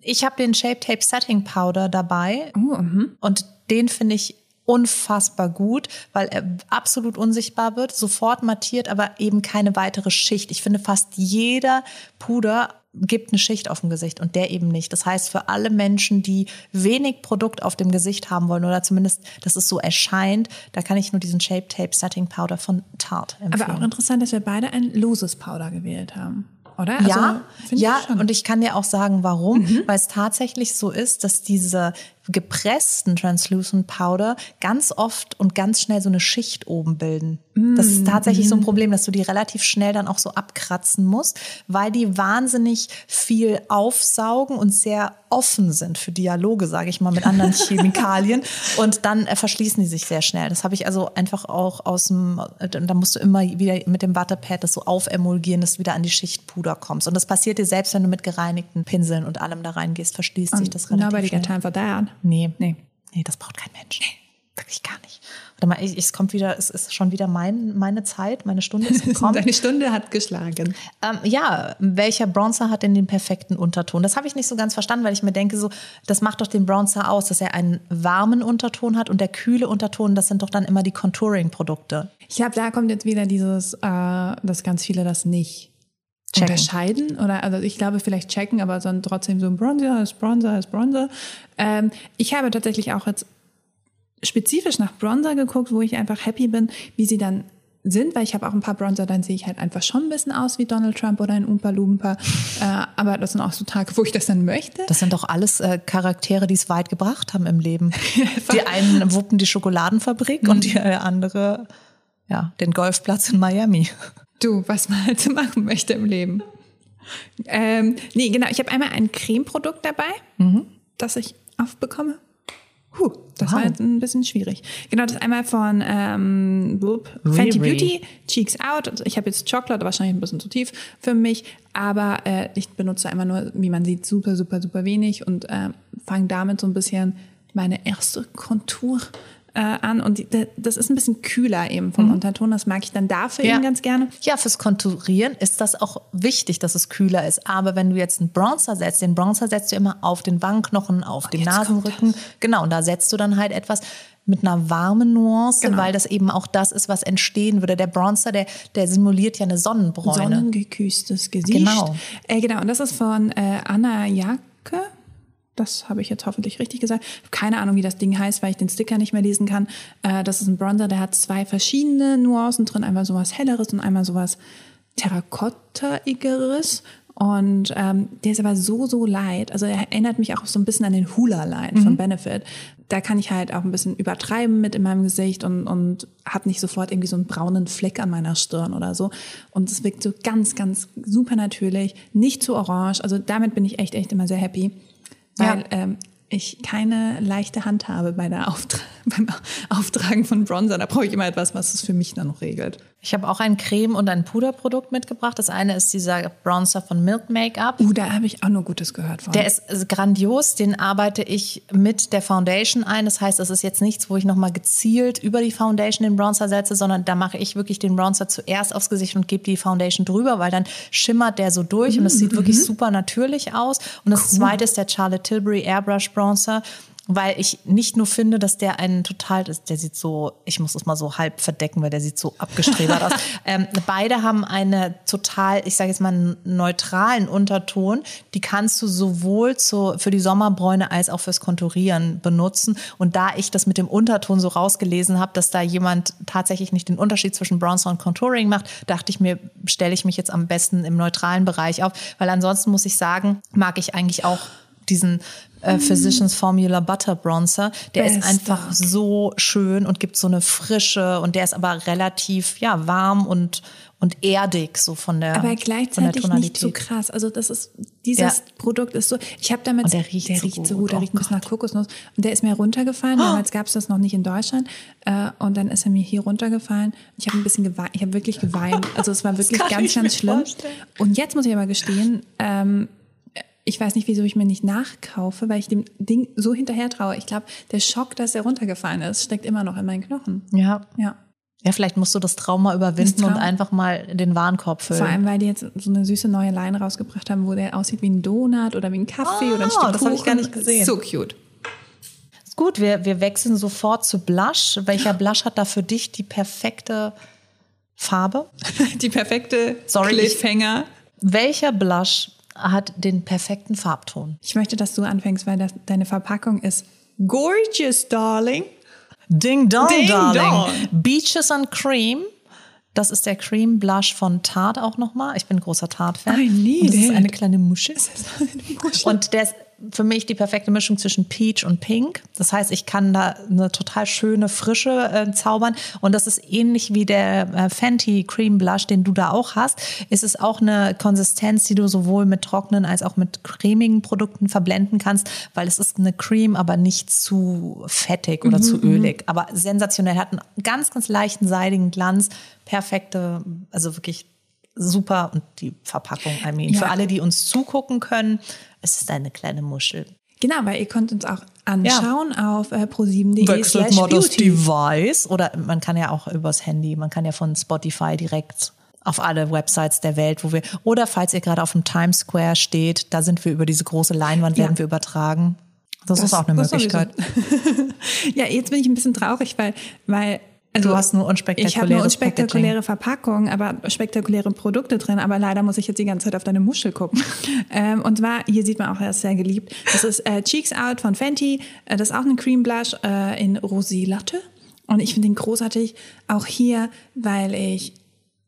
ich habe den Shape Tape Setting Powder dabei oh, mhm. und den finde ich unfassbar gut, weil er absolut unsichtbar wird, sofort mattiert, aber eben keine weitere Schicht. Ich finde fast jeder Puder gibt eine Schicht auf dem Gesicht und der eben nicht. Das heißt, für alle Menschen, die wenig Produkt auf dem Gesicht haben wollen oder zumindest, dass es so erscheint, da kann ich nur diesen Shape Tape Setting Powder von Tarte empfehlen. Aber auch interessant, dass wir beide ein loses Powder gewählt haben oder? Ja, also, ja, und ich kann dir auch sagen, warum, mhm. weil es tatsächlich so ist, dass diese gepressten Translucent Powder ganz oft und ganz schnell so eine Schicht oben bilden. Mm. Das ist tatsächlich so ein mm. Problem, dass du die relativ schnell dann auch so abkratzen musst, weil die wahnsinnig viel aufsaugen und sehr offen sind für Dialoge, sage ich mal, mit anderen Chemikalien. und dann äh, verschließen die sich sehr schnell. Das habe ich also einfach auch aus dem, äh, da musst du immer wieder mit dem Wattepad das so aufemulgieren, dass du wieder an die Schicht Puder kommst. Und das passiert dir selbst, wenn du mit gereinigten Pinseln und allem da reingehst, verschließt sich das relativ nobody schnell. Got time for that. Nee. Nee. Nee, das braucht kein Mensch. Nee. Wirklich gar nicht. Warte mal, es kommt wieder, es ist schon wieder mein, meine Zeit, meine Stunde ist gekommen. Deine Stunde hat geschlagen. Ähm, ja, welcher Bronzer hat denn den perfekten Unterton? Das habe ich nicht so ganz verstanden, weil ich mir denke, so, das macht doch den Bronzer aus, dass er einen warmen Unterton hat und der kühle Unterton, das sind doch dann immer die Contouring-Produkte. Ich glaube, da kommt jetzt wieder dieses, äh, dass ganz viele das nicht checken. unterscheiden oder also ich glaube vielleicht checken, aber dann trotzdem so ein Bronzer ist Bronzer ist Bronzer. Ähm, ich habe tatsächlich auch jetzt spezifisch nach Bronzer geguckt, wo ich einfach happy bin, wie sie dann sind, weil ich habe auch ein paar Bronzer, dann sehe ich halt einfach schon ein bisschen aus wie Donald Trump oder ein Oompa Loompa. Äh, aber das sind auch so Tage, wo ich das dann möchte. Das sind doch alles äh, Charaktere, die es weit gebracht haben im Leben. die einen wuppen die Schokoladenfabrik mhm. und die andere ja, den Golfplatz in Miami. Du, was man halt so machen möchte im Leben. Ähm, nee, genau. Ich habe einmal ein Cremeprodukt dabei, mhm. das ich aufbekomme. Huh, das wow. war jetzt ein bisschen schwierig. Genau, das einmal von ähm, Fenty Beauty, Cheeks Out. Ich habe jetzt Chocolate, wahrscheinlich ein bisschen zu tief für mich, aber äh, ich benutze einmal nur, wie man sieht, super, super, super wenig und äh, fange damit so ein bisschen meine erste Kontur äh, an und die, das ist ein bisschen kühler eben vom mhm. Unterton. Das mag ich dann dafür ja. eben ganz gerne. Ja, fürs Konturieren ist das auch wichtig, dass es kühler ist. Aber wenn du jetzt einen Bronzer setzt, den Bronzer setzt du immer auf den Wangenknochen, auf oh, den Nasenrücken. Genau, und da setzt du dann halt etwas mit einer warmen Nuance, genau. weil das eben auch das ist, was entstehen würde. Der Bronzer, der, der simuliert ja eine Sonnenbräune. Sonnengeküßtes Gesicht. Genau. Äh, genau, und das ist von äh, Anna Jacke. Das habe ich jetzt hoffentlich richtig gesagt. Keine Ahnung, wie das Ding heißt, weil ich den Sticker nicht mehr lesen kann. Äh, das ist ein Bronzer, der hat zwei verschiedene Nuancen drin. Einmal sowas Helleres und einmal sowas Terrakottaigeres. Und ähm, der ist aber so, so light. Also er erinnert mich auch so ein bisschen an den Hula-Line mhm. von Benefit. Da kann ich halt auch ein bisschen übertreiben mit in meinem Gesicht und, und habe nicht sofort irgendwie so einen braunen Fleck an meiner Stirn oder so. Und es wirkt so ganz, ganz super natürlich, nicht zu orange. Also damit bin ich echt, echt immer sehr happy weil ja. ähm, ich keine leichte Hand habe bei der Auftra beim Auftragen von Bronzer. Da brauche ich immer etwas, was es für mich dann noch regelt. Ich habe auch ein Creme- und ein Puderprodukt mitgebracht. Das eine ist dieser Bronzer von Milk Makeup. Uh, da habe ich auch nur Gutes gehört von. Der ist grandios. Den arbeite ich mit der Foundation ein. Das heißt, es ist jetzt nichts, wo ich nochmal gezielt über die Foundation den Bronzer setze, sondern da mache ich wirklich den Bronzer zuerst aufs Gesicht und gebe die Foundation drüber, weil dann schimmert der so durch mm, und es sieht mm -hmm. wirklich super natürlich aus. Und das cool. zweite ist der Charlotte Tilbury Airbrush Bronzer weil ich nicht nur finde, dass der einen total, der sieht so, ich muss es mal so halb verdecken, weil der sieht so abgestrebert aus. Ähm, beide haben eine total, ich sage jetzt mal, einen neutralen Unterton. Die kannst du sowohl zu, für die Sommerbräune als auch fürs Konturieren benutzen. Und da ich das mit dem Unterton so rausgelesen habe, dass da jemand tatsächlich nicht den Unterschied zwischen Bronzer und Contouring macht, dachte ich mir, stelle ich mich jetzt am besten im neutralen Bereich auf, weil ansonsten muss ich sagen, mag ich eigentlich auch diesen äh, Physicians Formula Butter Bronzer. Der Bester. ist einfach so schön und gibt so eine Frische und der ist aber relativ ja warm und und erdig so von der Aber von der gleichzeitig nicht so krass. Also das ist dieses Ja. Produkt ist so. Ich habe damit Und der riecht der so riecht so gut. Der Oh riecht ein bisschen nach Kokosnuss und der ist mir runtergefallen. Damals gab es das noch nicht in Deutschland äh, und dann ist er mir hier runtergefallen. Ich habe ein bisschen geweint. Ich habe wirklich geweint. Also es war wirklich ganz ganz schlimm. vorstellen. Und jetzt muss ich aber gestehen. Ähm, ich weiß nicht, wieso ich mir nicht nachkaufe, weil ich dem Ding so hinterher traue. Ich glaube, der Schock, dass er runtergefallen ist, steckt immer noch in meinen Knochen. Ja. Ja. Ja, vielleicht musst du das Trauma überwinden Das Trauma. und einfach mal den Warenkorb füllen. Vor allem, weil die jetzt so eine süße neue Line rausgebracht haben, wo der aussieht wie ein Donut oder wie ein Kaffee Ah, oder ein Stück das hab ich gar nicht gesehen. So cute. Ist gut, wir, wir wechseln sofort zu Blush. Welcher Blush hat da für dich die perfekte Farbe? Die perfekte Sorry, ich- Cliffhanger. Welcher Blush hat den perfekten Farbton? Ich möchte, dass du anfängst, weil das, deine Verpackung ist gorgeous, darling. Ding Dong, Ding Darling. Dong. Beaches and Cream. Das ist der Cream Blush von Tarte auch nochmal. Ich bin großer Tarte-Fan. I need Das ist eine kleine Muschel. Und der ist für mich die perfekte Mischung zwischen Peach und Pink. Das heißt, ich kann da eine total schöne Frische äh, zaubern. Und das ist ähnlich wie der äh, Fenty Cream Blush, den du da auch hast. Es ist auch eine Konsistenz, die du sowohl mit trockenen als auch mit cremigen Produkten verblenden kannst, weil es ist eine Cream, aber nicht zu fettig oder zu ölig. Aber sensationell, hat einen ganz, ganz leichten, seidigen Glanz. Perfekte, also wirklich super und die Verpackung, I mean, Ja. für alle, die uns zugucken können, es ist eine kleine Muschel. Genau, weil ihr könnt uns auch anschauen auf äh, pro7.de Wechselt mal das. Device oder man kann ja auch übers Handy, man kann ja von Spotify direkt auf alle Websites der Welt, wo wir oder falls ihr gerade auf dem Times Square steht, da sind wir über diese große Leinwand Ja. werden wir übertragen. Das, ist auch eine das Möglichkeit. ja, jetzt bin ich ein bisschen traurig, weil, weil also Du hast nur ich habe nur unspektakuläre Verpackung, aber spektakuläre Produkte drin. Aber leider muss ich jetzt die ganze Zeit auf deine Muschel gucken. ähm, und zwar, hier sieht man auch, er ist sehr geliebt. Das ist äh, Cheeks Out von Fenty. Äh, das ist auch ein Cream Blush äh, in Rosé Latte. Und ich finde den großartig. Auch hier, weil ich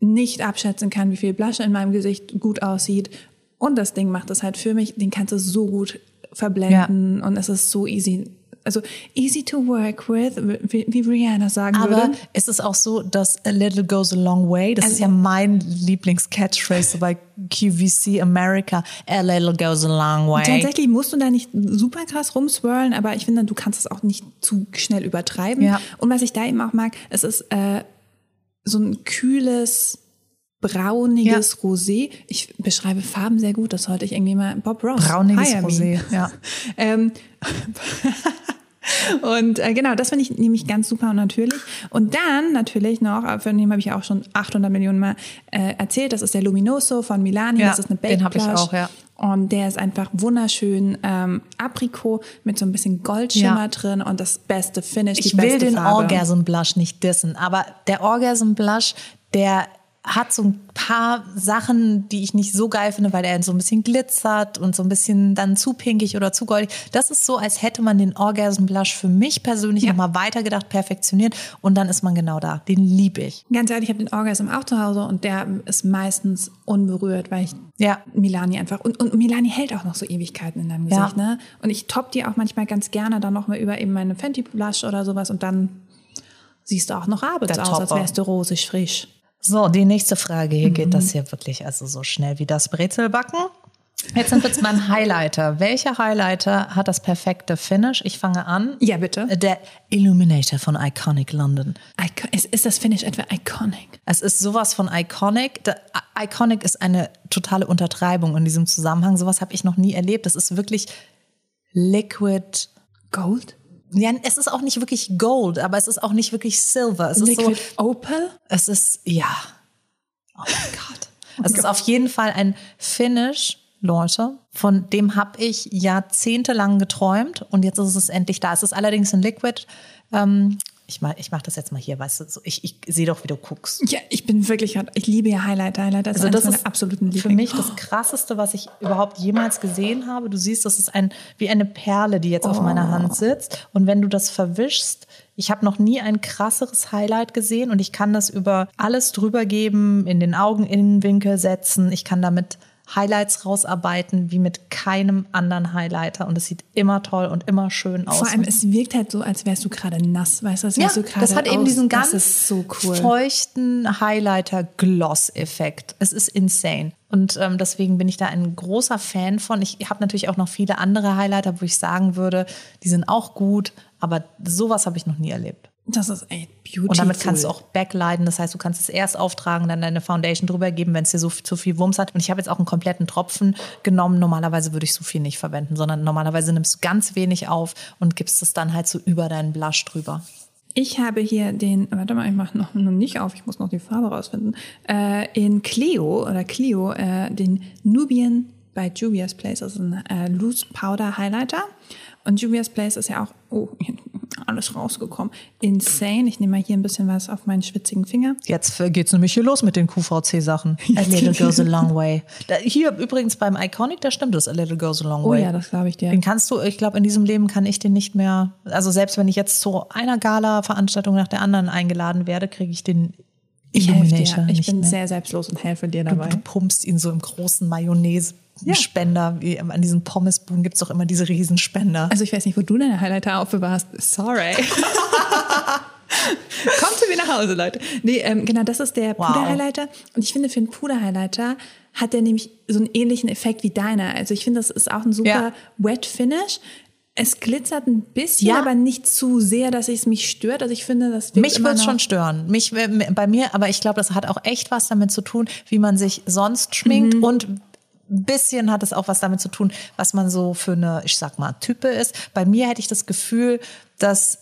nicht abschätzen kann, wie viel Blush in meinem Gesicht gut aussieht. Und das Ding macht es halt für mich. Den kannst du so gut verblenden und es ist so easy. Also easy to work with, wie, wie Rihanna sagen Aber würde. es ist auch so, dass a little goes a long way. Das ist ja mein Lieblings-Catchphrase bei QVC America. A little goes a long way. Tatsächlich musst du da nicht super krass rumswirlen, aber ich finde, du kannst es auch nicht zu schnell übertreiben. Ja. Und was ich da eben auch mag, es ist äh, so ein kühles, brauniges Rosé. Ich beschreibe Farben sehr gut, das sollte ich irgendwie mal Bob Ross. Brauniges. Rosé, ja. Ähm, und äh, genau, das finde ich nämlich ganz super und natürlich. Und dann natürlich noch, äh, von dem habe ich auch schon 800 Millionen Mal äh, erzählt, das ist der Luminoso von Milani, Ja, das ist eine den Baked hab ich auch, ja. Und der ist einfach wunderschön ähm, Aprikot mit so ein bisschen Goldschimmer Ja. drin und das beste Finish, die Ich will beste den Farbe. Orgasm Blush nicht dissen, aber der Orgasm Blush, der hat so ein paar Sachen, die ich nicht so geil finde, weil er so ein bisschen glitzert und so ein bisschen dann zu pinkig oder zu goldig. Das ist so, als hätte man den Orgasm Blush für mich persönlich Ja. nochmal weitergedacht, perfektioniert und dann ist man genau da. Den liebe ich. Ganz ehrlich, ich habe den Orgasm auch zu Hause und der ist meistens unberührt, weil ich Ja. Milani einfach und, und Milani hält auch noch so Ewigkeiten in deinem Ja. Gesicht, ne? Und ich top die auch manchmal ganz gerne dann noch mal über eben meine Fenty Blush oder sowas und dann siehst du auch noch abends aus, als wärst du rosig frisch. So, die nächste Frage. Hier geht das hier wirklich also so schnell wie das Brezelbacken. Jetzt sind wir jetzt beim Highlighter. Welcher Highlighter hat das perfekte Finish? Ich fange an. Ja, bitte. Der Illuminator von Iconic London. Icon ist, ist das Finish etwa iconic? Es ist sowas von Iconic. Der, Iconic ist eine totale Untertreibung in diesem Zusammenhang. Sowas habe ich noch nie erlebt. Das ist wirklich Liquid. Gold? Ja, es ist auch nicht wirklich Gold, aber es ist auch nicht wirklich Silver. Es ist Liquid so, Opal? Es ist, ja. Oh mein Gott. Es ist auf jeden Fall ein Finish, Leute, von dem habe ich jahrzehntelang geträumt und jetzt ist es endlich da. Es ist allerdings ein Liquid. Ähm, ich mache ich mach das jetzt mal hier, weißt du, so, ich, ich sehe doch, wie du guckst. Ja, ich bin wirklich, ich liebe ja Highlighter. Highlighter ist Also das ist absoluten für Lieblings. mich das krasseste, was ich überhaupt jemals gesehen habe. Du siehst, das ist ein wie eine Perle, die jetzt auf meiner Hand sitzt. Und wenn du das verwischst, ich habe noch nie ein krasseres Highlight gesehen und ich kann das über alles drüber geben, in den Augeninnenwinkel setzen. Ich kann damit Highlights rausarbeiten wie mit keinem anderen Highlighter und es sieht immer toll und immer schön aus. Vor allem, es wirkt halt so, als wärst du gerade nass, weißt du? Ja, das hat eben aus- diesen das ganz so cool. feuchten Highlighter-Gloss-Effekt. Es ist insane. Und ähm, deswegen bin ich da ein großer Fan von. Ich habe natürlich auch noch viele andere Highlighter, wo ich sagen würde, die sind auch gut, aber sowas habe ich noch nie erlebt. Das ist echt beautiful. Und damit kannst du auch backlighten. Das heißt, du kannst es erst auftragen, dann deine Foundation drüber geben, wenn es dir so viel, zu viel Wumms hat. Und ich habe jetzt auch einen kompletten Tropfen genommen. Normalerweise würde ich so viel nicht verwenden, sondern normalerweise nimmst du ganz wenig auf und gibst es dann halt so über deinen Blush drüber. Ich habe hier den, warte mal, ich mache noch, noch nicht auf, ich muss noch die Farbe rausfinden. Äh, in Clio oder Clio, äh, den Nubian bei Juvia's Place, ist ein äh, Loose Powder Highlighter. Und Juvia's Place ist ja auch, oh, alles rausgekommen. Insane. Ich nehme mal hier ein bisschen was auf meinen schwitzigen Finger. Jetzt geht's nämlich hier los mit den QVC-Sachen. A little goes a long way. Da, hier übrigens beim Iconic, da stimmt es, A little goes a long Oh way. ja, das glaube ich dir. Den kannst du, ich glaube, in diesem Leben kann ich den nicht mehr, also selbst wenn ich jetzt zu einer Gala-Veranstaltung nach der anderen eingeladen werde, kriege ich den Ich helfe dir. Ich bin mehr. sehr selbstlos und helfe dir Du, dabei. du pumpst ihn so im großen Mayonnaise-Spender. Wie An diesen Pommesbuden gibt's doch immer diese Riesenspender. Also ich weiß nicht, wo du deine Highlighter aufbewahrst. Sorry. Kommt zu mir nach Hause, Leute. Nee, ähm, genau, das ist der Wow. Puder-Highlighter. Und ich finde, für einen Puder-Highlighter hat der nämlich so einen ähnlichen Effekt wie deiner. Also ich finde, das ist auch ein super Ja. Wet-Finish. Es glitzert ein bisschen, Ja. aber nicht zu sehr, dass es mich stört. Also ich finde, das Mich würde schon stören. Mich äh, bei mir, aber ich glaube, das hat auch echt was damit zu tun, wie man sich sonst schminkt Mhm. und bisschen hat es auch was damit zu tun, was man so für eine, ich sag mal, Type ist. Bei mir hätte ich das Gefühl, dass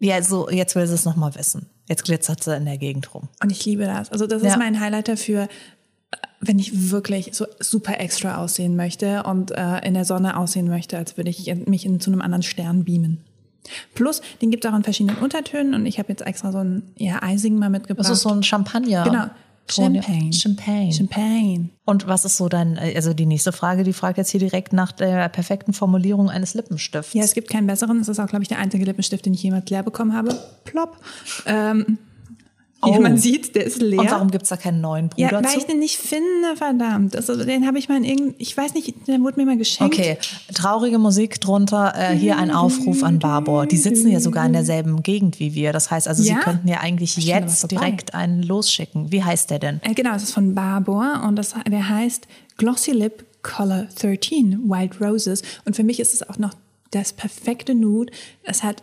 ja, so jetzt will sie es noch mal wissen. Jetzt glitzert sie in der Gegend rum. Und ich liebe das. Also das Ja. ist mein Highlighter für, äh, wenn ich wirklich so super extra aussehen möchte und äh, in der Sonne aussehen möchte, als würde ich mich in, zu einem anderen Stern beamen. Plus, den gibt es auch in verschiedenen Untertönen und ich habe jetzt extra so einen eher eisigen mal mitgebracht. Das ist so ein Champagner. genau. Champagne. Champagne. Champagne. Und was ist so dein, also die nächste Frage, die fragt jetzt hier direkt nach der perfekten Formulierung eines Lippenstifts. Ja, es gibt keinen besseren. Es ist auch, glaube ich, der einzige Lippenstift, den ich jemals leer bekommen habe. Plopp. Ähm, Oh. Man sieht, der ist leer. Und warum gibt's da keinen neuen ja, Bruder weil zu? ich den nicht finde, verdammt. Also, den habe ich mal in irgendeinem, ich weiß nicht, der wurde mir mal geschenkt. Okay, traurige Musik drunter. Äh, hier ein Aufruf an Barbour. Die sitzen ja sogar in derselben Gegend wie wir. Das heißt also, sie Ja? könnten ja eigentlich aber jetzt direkt einen losschicken. Wie heißt der denn? Äh, genau, es ist von Barbour und das, der heißt Glossy Lip Color 13 Wild Roses. Und für mich ist es auch noch das perfekte Nude. Es hat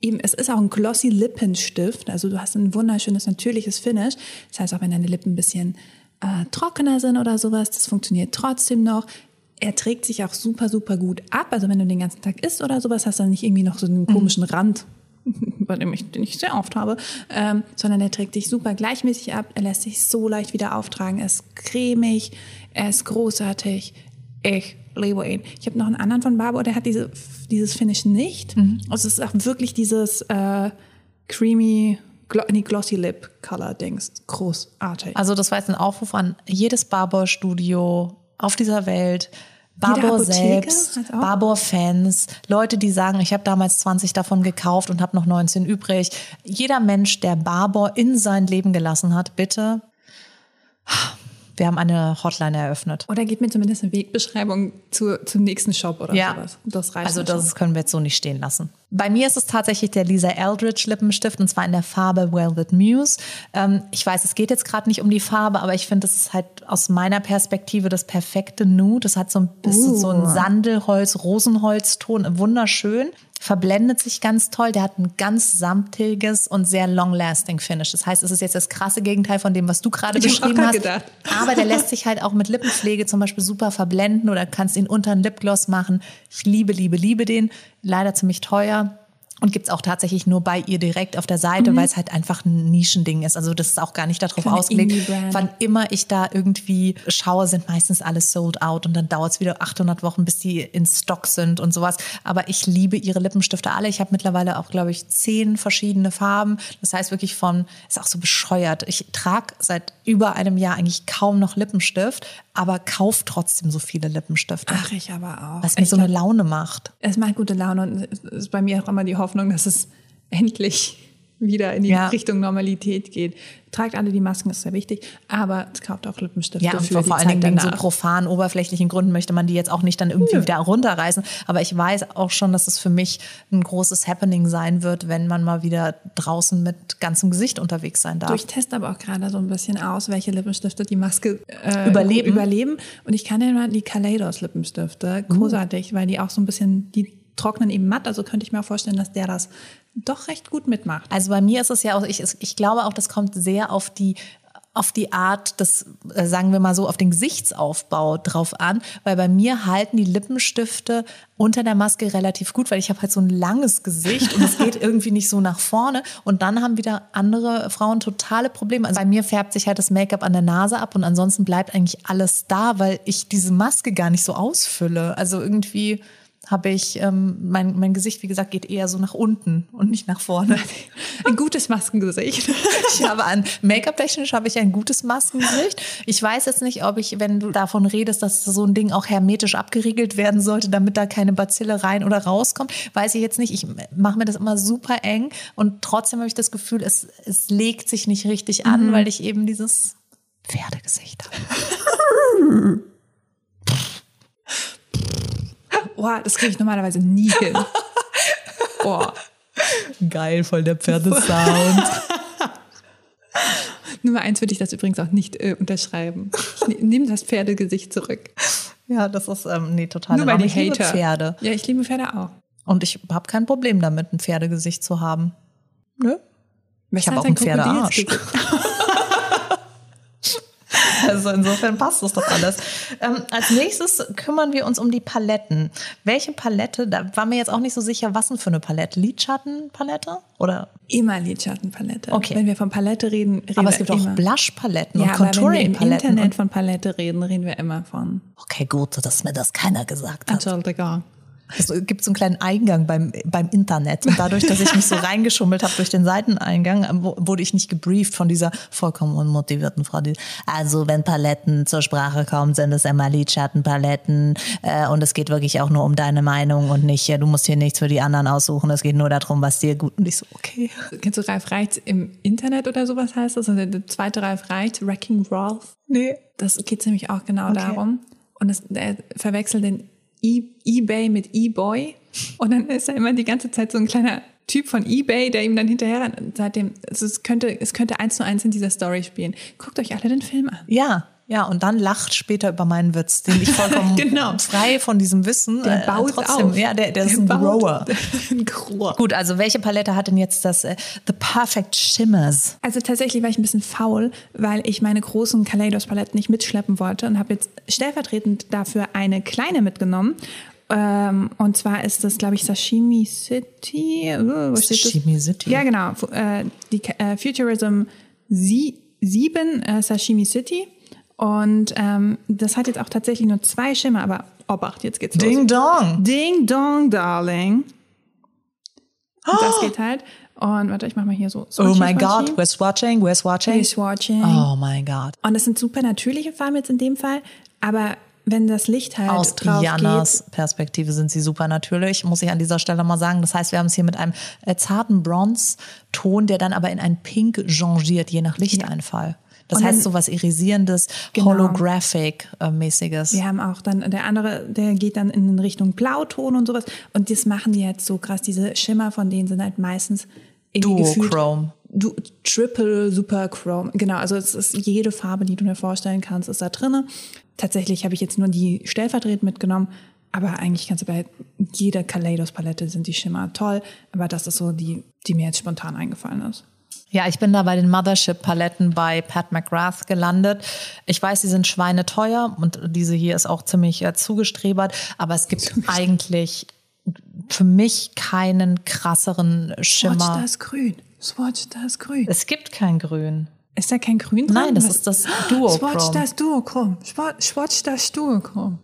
eben, es ist auch ein glossy Lippenstift. Also du hast ein wunderschönes, natürliches Finish. Das heißt, auch wenn deine Lippen ein bisschen äh, trockener sind oder sowas, das funktioniert trotzdem noch. Er trägt sich auch super, super gut ab. Also wenn du den ganzen Tag isst oder sowas, hast du dann nicht irgendwie noch so einen komischen Rand bei dem ich, den ich sehr oft habe, ähm, sondern er trägt sich super gleichmäßig ab, er lässt sich so leicht wieder auftragen, er ist cremig, er ist großartig, ich liebe ihn. Ich habe noch einen anderen von Barbour, der hat diese, dieses Finish nicht. Also es ist auch wirklich dieses äh, creamy, glo nee, glossy lip color Dings, großartig. Also das war jetzt ein Aufruf an jedes Barbour-Studio auf dieser Welt. Barbour selbst, Barbour-Fans, Leute, die sagen, ich habe damals 20 davon gekauft und habe noch 19 übrig. Jeder Mensch, der Barbour in sein Leben gelassen hat, bitte. Wir haben eine Hotline eröffnet. Oder gib mir zumindest eine Wegbeschreibung zu, zum nächsten Shop oder Ja. sowas. Das reicht Also mir schon. das können wir jetzt so nicht stehen lassen. Bei mir ist es tatsächlich der Lisa Eldridge Lippenstift und zwar in der Farbe Velvet Muse. Ähm, ich weiß, es geht jetzt gerade nicht um die Farbe, aber ich finde, das ist halt aus meiner Perspektive das perfekte Nude. Das hat so ein bisschen so ein Sandelholz, Rosenholzton, wunderschön. Verblendet sich ganz toll. Der hat ein ganz samtiges und sehr long-lasting Finish. Das heißt, es ist jetzt das krasse Gegenteil von dem, was du gerade beschrieben hast. gedacht. Aber der lässt sich halt auch mit Lippenpflege zum Beispiel super verblenden oder kannst ihn unter einen Lipgloss machen. Ich liebe, liebe, liebe den. Leider ziemlich teuer. Und gibt's auch tatsächlich nur bei ihr direkt auf der Seite, weil es halt einfach ein Nischending ist. Also das ist auch gar nicht darauf Kleine ausgelegt. Wann immer ich da irgendwie schaue, sind meistens alles sold out und dann dauert's wieder 800 Wochen, bis die in Stock sind und sowas. Aber ich liebe ihre Lippenstifte alle. Ich habe mittlerweile auch, glaube ich, zehn verschiedene Farben. Das heißt wirklich von, ist auch so bescheuert. Ich trage seit über einem Jahr eigentlich kaum noch Lippenstift, aber kauf trotzdem so viele Lippenstifte. Ach, ich aber auch. was mir Ich so eine glaub, Laune macht. Es macht gute Laune und es ist bei mir auch immer die Hoffnung, dass es endlich wieder in die Ja. Richtung Normalität geht. Tragt alle die Masken, ist sehr wichtig, aber es kauft auch Lippenstifte Ja, und vor, vor allen Dingen wegen so danach. profan, oberflächlichen Gründen möchte man die jetzt auch nicht dann irgendwie Nö. wieder runterreißen. Aber ich weiß auch schon, dass es für mich ein großes Happening sein wird, wenn man mal wieder draußen mit ganzem Gesicht unterwegs sein darf. Du, ich teste aber auch gerade so ein bisschen aus, welche Lippenstifte die Maske äh, Überleben. überleben. Und ich kann dir mal die Kaleidos Lippenstifte, großartig, weil die auch so ein bisschen, die trocknen eben matt. Also könnte ich mir vorstellen, dass der das doch recht gut mitmacht. Also bei mir ist es ja auch, ich, ich glaube auch, das kommt sehr auf die auf die Art des, äh, sagen wir mal so, auf den Gesichtsaufbau drauf an, weil bei mir halten die Lippenstifte unter der Maske relativ gut, weil ich habe halt so ein langes Gesicht und es geht irgendwie nicht so nach vorne und dann haben wieder andere Frauen totale Probleme. Also bei mir färbt sich halt das Make-up an der Nase ab und ansonsten bleibt eigentlich alles da, weil ich diese Maske gar nicht so ausfülle. Also irgendwie habe ich, ähm, mein, mein Gesicht, wie gesagt, geht eher so nach unten und nicht nach vorne. Ein gutes Maskengesicht. Ich habe an Make-up-technisch habe ich ein gutes Maskengesicht. Ich weiß jetzt nicht, ob ich, wenn du davon redest, dass so ein Ding auch hermetisch abgeriegelt werden sollte, damit da keine Bazille rein oder rauskommt, weiß ich jetzt nicht. Ich mache mir das immer super eng und trotzdem habe ich das Gefühl, es, es legt sich nicht richtig an, weil ich eben dieses Pferdegesicht habe. Boah, das kriege ich normalerweise nie hin. Boah. Geil, voll der Pferdesound. Nummer eins würde ich das übrigens auch nicht äh, unterschreiben. Ich ne- nehme das Pferdegesicht zurück. ja, das ist, ähm, nee, total. Nur. Ich liebe Hater. Pferde. Ja, ich liebe Pferde auch. Und ich habe kein Problem damit, ein Pferdegesicht zu haben. Nö. Ich habe auch einen Pferdearsch. Also insofern passt das doch alles. Ähm, als nächstes kümmern wir uns um die Paletten. Welche Palette? Da war mir jetzt auch nicht so sicher, was denn für eine Palette. Lidschattenpalette? Oder? Immer Lidschattenpalette. Okay. Wenn wir von Palette reden, reden Aber es wir gibt auch immer. Blushpaletten ja, und aber wenn wir im Contouring-Paletten. Internet von Palette reden, reden wir immer von Okay, gut, dass mir das keiner gesagt hat. Entschuldigung. Es gibt so einen kleinen Eingang beim, beim Internet. Und dadurch, dass ich mich so reingeschummelt habe durch den Seiteneingang, ähm, wurde ich nicht gebrieft von dieser vollkommen unmotivierten Frau. Die, also wenn Paletten zur Sprache kommen, sind es immer Lidschattenpaletten. Äh, und es geht wirklich auch nur um deine Meinung und nicht, ja, du musst hier nichts für die anderen aussuchen. Es geht nur darum, was dir gut. Und ich so, okay. Kennst du Ralf Reichts im Internet oder sowas heißt das? Also der zweite Ralf Reichts, Wrecking Ralph. Nee. Das geht nämlich auch genau Okay. darum. Und es, er verwechselt den e eBay mit eBoy. Und dann ist er immer die ganze Zeit so ein kleiner Typ von eBay, der ihm dann hinterher. Und Seitdem, also es könnte, es könnte eins zu eins in dieser Story spielen. Guckt euch alle den Film an. Ja. Ja, und dann lacht später über meinen Witz, den ich vollkommen Genau. frei von diesem Wissen. Der äh, baut trotzdem, auf. Ja, der, der, ist ein Grower. ein Grower. Gut, also welche Palette hat denn jetzt das äh, The Perfect Shimmers? Also tatsächlich war ich ein bisschen faul, weil ich meine großen Kaleidos-Paletten nicht mitschleppen wollte und habe jetzt stellvertretend dafür eine kleine mitgenommen. Ähm, und zwar ist das, glaube ich, Sashimi City. Uh? Sashimi City? Ja, genau. Äh, die äh, Futurism Sie 7 äh, Sashimi City. Und ähm, das hat jetzt auch tatsächlich nur zwei Schimmer, aber Obacht, jetzt geht's los. Ding Dong. Ding Dong, Darling. Und das geht halt. Und warte, ich mach mal hier so. Oh Swatchy, my swatchy. God, we're swatching, we're swatching. We're swatching. Oh my God. Und das sind super natürliche Farben jetzt in dem Fall, aber wenn das Licht halt Aus geht, Perspektive sind sie super natürlich, muss ich an dieser Stelle mal sagen. Das heißt, wir haben es hier mit einem äh, zarten Bronze-Ton, der dann aber in ein Pink changiert, je nach Lichteinfall. Das Und heißt so was irisierendes, Genau. Holographic-mäßiges. wir haben auch dann, der andere, der geht dann in Richtung Blauton und sowas. Und das machen die jetzt so krass. Diese Schimmer von denen sind halt meistens Duochrome. Du, Triple Super Chrome. Genau, also es ist jede Farbe, die du dir vorstellen kannst, ist da drinne. Tatsächlich habe ich jetzt nur die stellvertretend mitgenommen, aber eigentlich kannst du bei jeder Kaleidos-Palette sind die Schimmer toll. Aber das ist so die, die mir jetzt spontan eingefallen ist. Ja, ich bin da bei den Mothership-Paletten bei Pat McGrath gelandet. Ich weiß, sie sind schweineteuer und diese hier ist auch ziemlich äh, zugestrebert, aber es gibt eigentlich für mich keinen krasseren Swatch Schimmer. das Grün. Swatch das Grün. Es gibt kein Grün. Ist da kein Grün drin? Nein, das Was- ist das Swatch Duochrome. das Duochrome. Swatch, Swatch das Duochrome.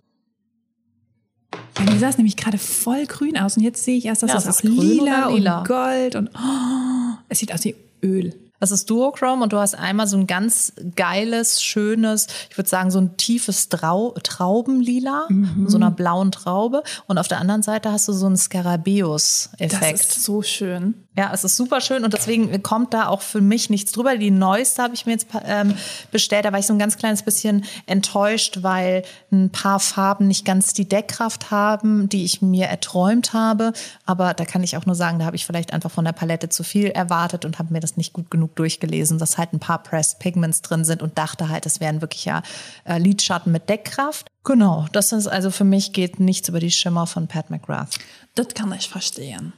Bei mir sah es nämlich gerade voll grün aus und jetzt sehe ich erst, dass Ja, es es auch ist grün lila, oder lila. und Gold und oh, es sieht aus wie Öl. Das ist Duochrome und du hast einmal so ein ganz geiles, schönes, ich würde sagen so ein tiefes Trau Traubenlila, Mhm. so einer blauen Traube und auf der anderen Seite hast du so einen Das Skarabäus-Effekt. ist so schön. Ja, es ist super schön und deswegen kommt da auch für mich nichts drüber. Die neueste habe ich mir jetzt ähm, bestellt. Da war ich so ein ganz kleines bisschen enttäuscht, weil ein paar Farben nicht ganz die Deckkraft haben, die ich mir erträumt habe. Aber da kann ich auch nur sagen, da habe ich vielleicht einfach von der Palette zu viel erwartet und habe mir das nicht gut genug durchgelesen, dass halt ein paar Pressed Pigments drin sind und dachte halt, es wären wirklich ja äh, Lidschatten mit Deckkraft. Genau, das ist also für mich geht nichts über die Schimmer von Pat McGrath. Das kann ich verstehen.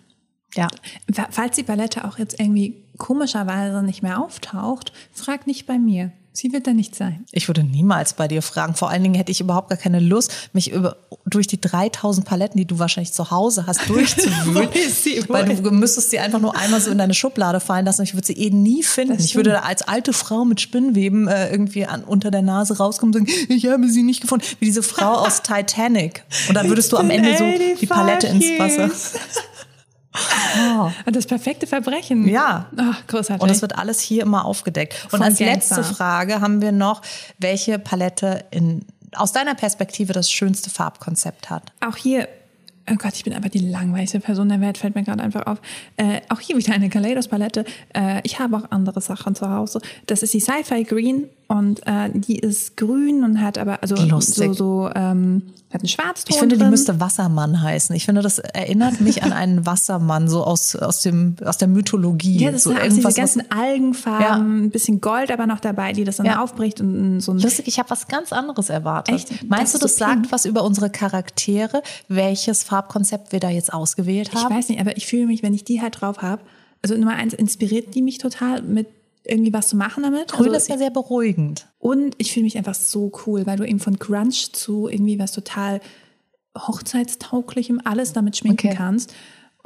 Ja. Falls die Palette auch jetzt irgendwie komischerweise nicht mehr auftaucht, frag nicht bei mir. Sie wird da nicht sein. Ich würde niemals bei dir fragen. Vor allen Dingen hätte ich überhaupt gar keine Lust, mich über, durch die 3000 Paletten, die du wahrscheinlich zu Hause hast, durchzuwühlen. weil du müsstest sie einfach nur einmal so in deine Schublade fallen lassen. Ich würde sie eh nie finden. Ich würde da als alte Frau mit Spinnweben äh, irgendwie an, unter der Nase rauskommen und sagen, ich habe sie nicht gefunden. Wie diese Frau aus Titanic. Und dann würdest du am Ende so die Palette ins Wasser. Oh. Das perfekte Verbrechen. Ja. Oh, großartig. Und es wird alles hier immer aufgedeckt. Und Voll als Gangster. letzte Frage haben wir noch, welche Palette in, aus deiner Perspektive das schönste Farbkonzept hat. Auch hier, oh Gott, ich bin einfach die langweiligste Person der Welt, fällt mir gerade einfach auf. Äh, auch hier wieder eine Kaleidos-Palette. Äh, ich habe auch andere Sachen zu Hause. Das ist die Sci-Fi Green und äh, die ist grün und hat aber also Lustig. so, so ähm, hat einen Schwarzton Ich finde, die drin. müsste Wassermann heißen. Ich finde, das erinnert mich an einen Wassermann, so aus, aus, dem, aus der Mythologie. Ja, das so alles diese was- ganzen Algenfarben, ein bisschen Gold aber noch dabei, die das dann Ja. aufbricht und so ein Lustig, ich habe was ganz anderes erwartet. Echt? Meinst Das du, ist das so sagt pink. was über unsere Charaktere, welches Farbkonzept wir da jetzt ausgewählt Ich haben? weiß nicht, aber ich fühle mich, wenn ich die halt drauf habe, also Nummer eins inspiriert die mich total mit irgendwie was zu machen damit. Grün also, ist ja sehr beruhigend. Und ich fühle mich einfach so cool, weil du eben von Grunge zu irgendwie was total hochzeitstauglichem alles damit schminken Okay. kannst.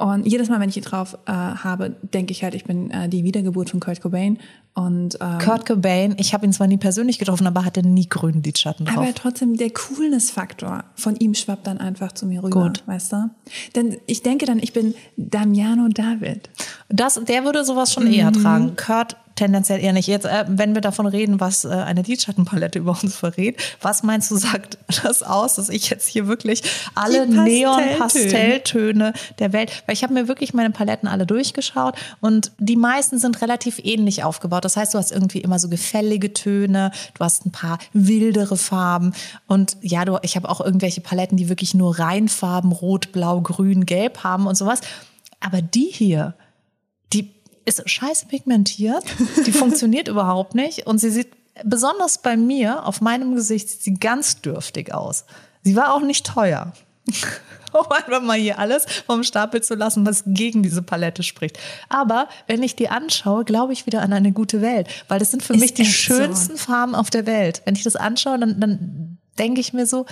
Und jedes Mal, wenn ich die drauf äh, habe, denke ich halt, ich bin äh, die Wiedergeburt von Kurt Cobain. Und ähm, Kurt Cobain, ich habe ihn zwar nie persönlich getroffen, aber hatte nie grünen Lidschatten drauf. aber trotzdem der Coolness-Faktor von ihm schwappt dann einfach zu mir rüber, Gut. weißt du? Denn ich denke dann, ich bin Damiano David. Das, der würde sowas schon eher tragen. Kurt tendenziell eher nicht. Jetzt, äh, wenn wir davon reden, was äh, eine Lidschattenpalette über uns verrät, was meinst du, sagt das aus, dass ich jetzt hier wirklich alle. Neon-Pastelltöne der Welt, weil ich habe mir wirklich meine Paletten alle durchgeschaut und die meisten sind relativ ähnlich aufgebaut. Das heißt, du hast irgendwie immer so gefällige Töne, du hast ein paar wildere Farben und ja, du, ich habe auch irgendwelche Paletten, die wirklich nur Reinfarben, rot, blau, grün, gelb haben und sowas. Aber die hier, ist scheiße pigmentiert, die funktioniert überhaupt nicht und sie sieht besonders bei mir auf meinem Gesicht sieht sie ganz dürftig aus. Sie war auch nicht teuer. Um einfach mal hier alles vom Stapel zu lassen, was gegen diese Palette spricht. Aber wenn ich die anschaue, glaube ich wieder an eine gute Welt, weil das sind für Ist mich die echt so. schönsten Farben auf der Welt. Wenn ich das anschaue, dann, dann denke ich mir so,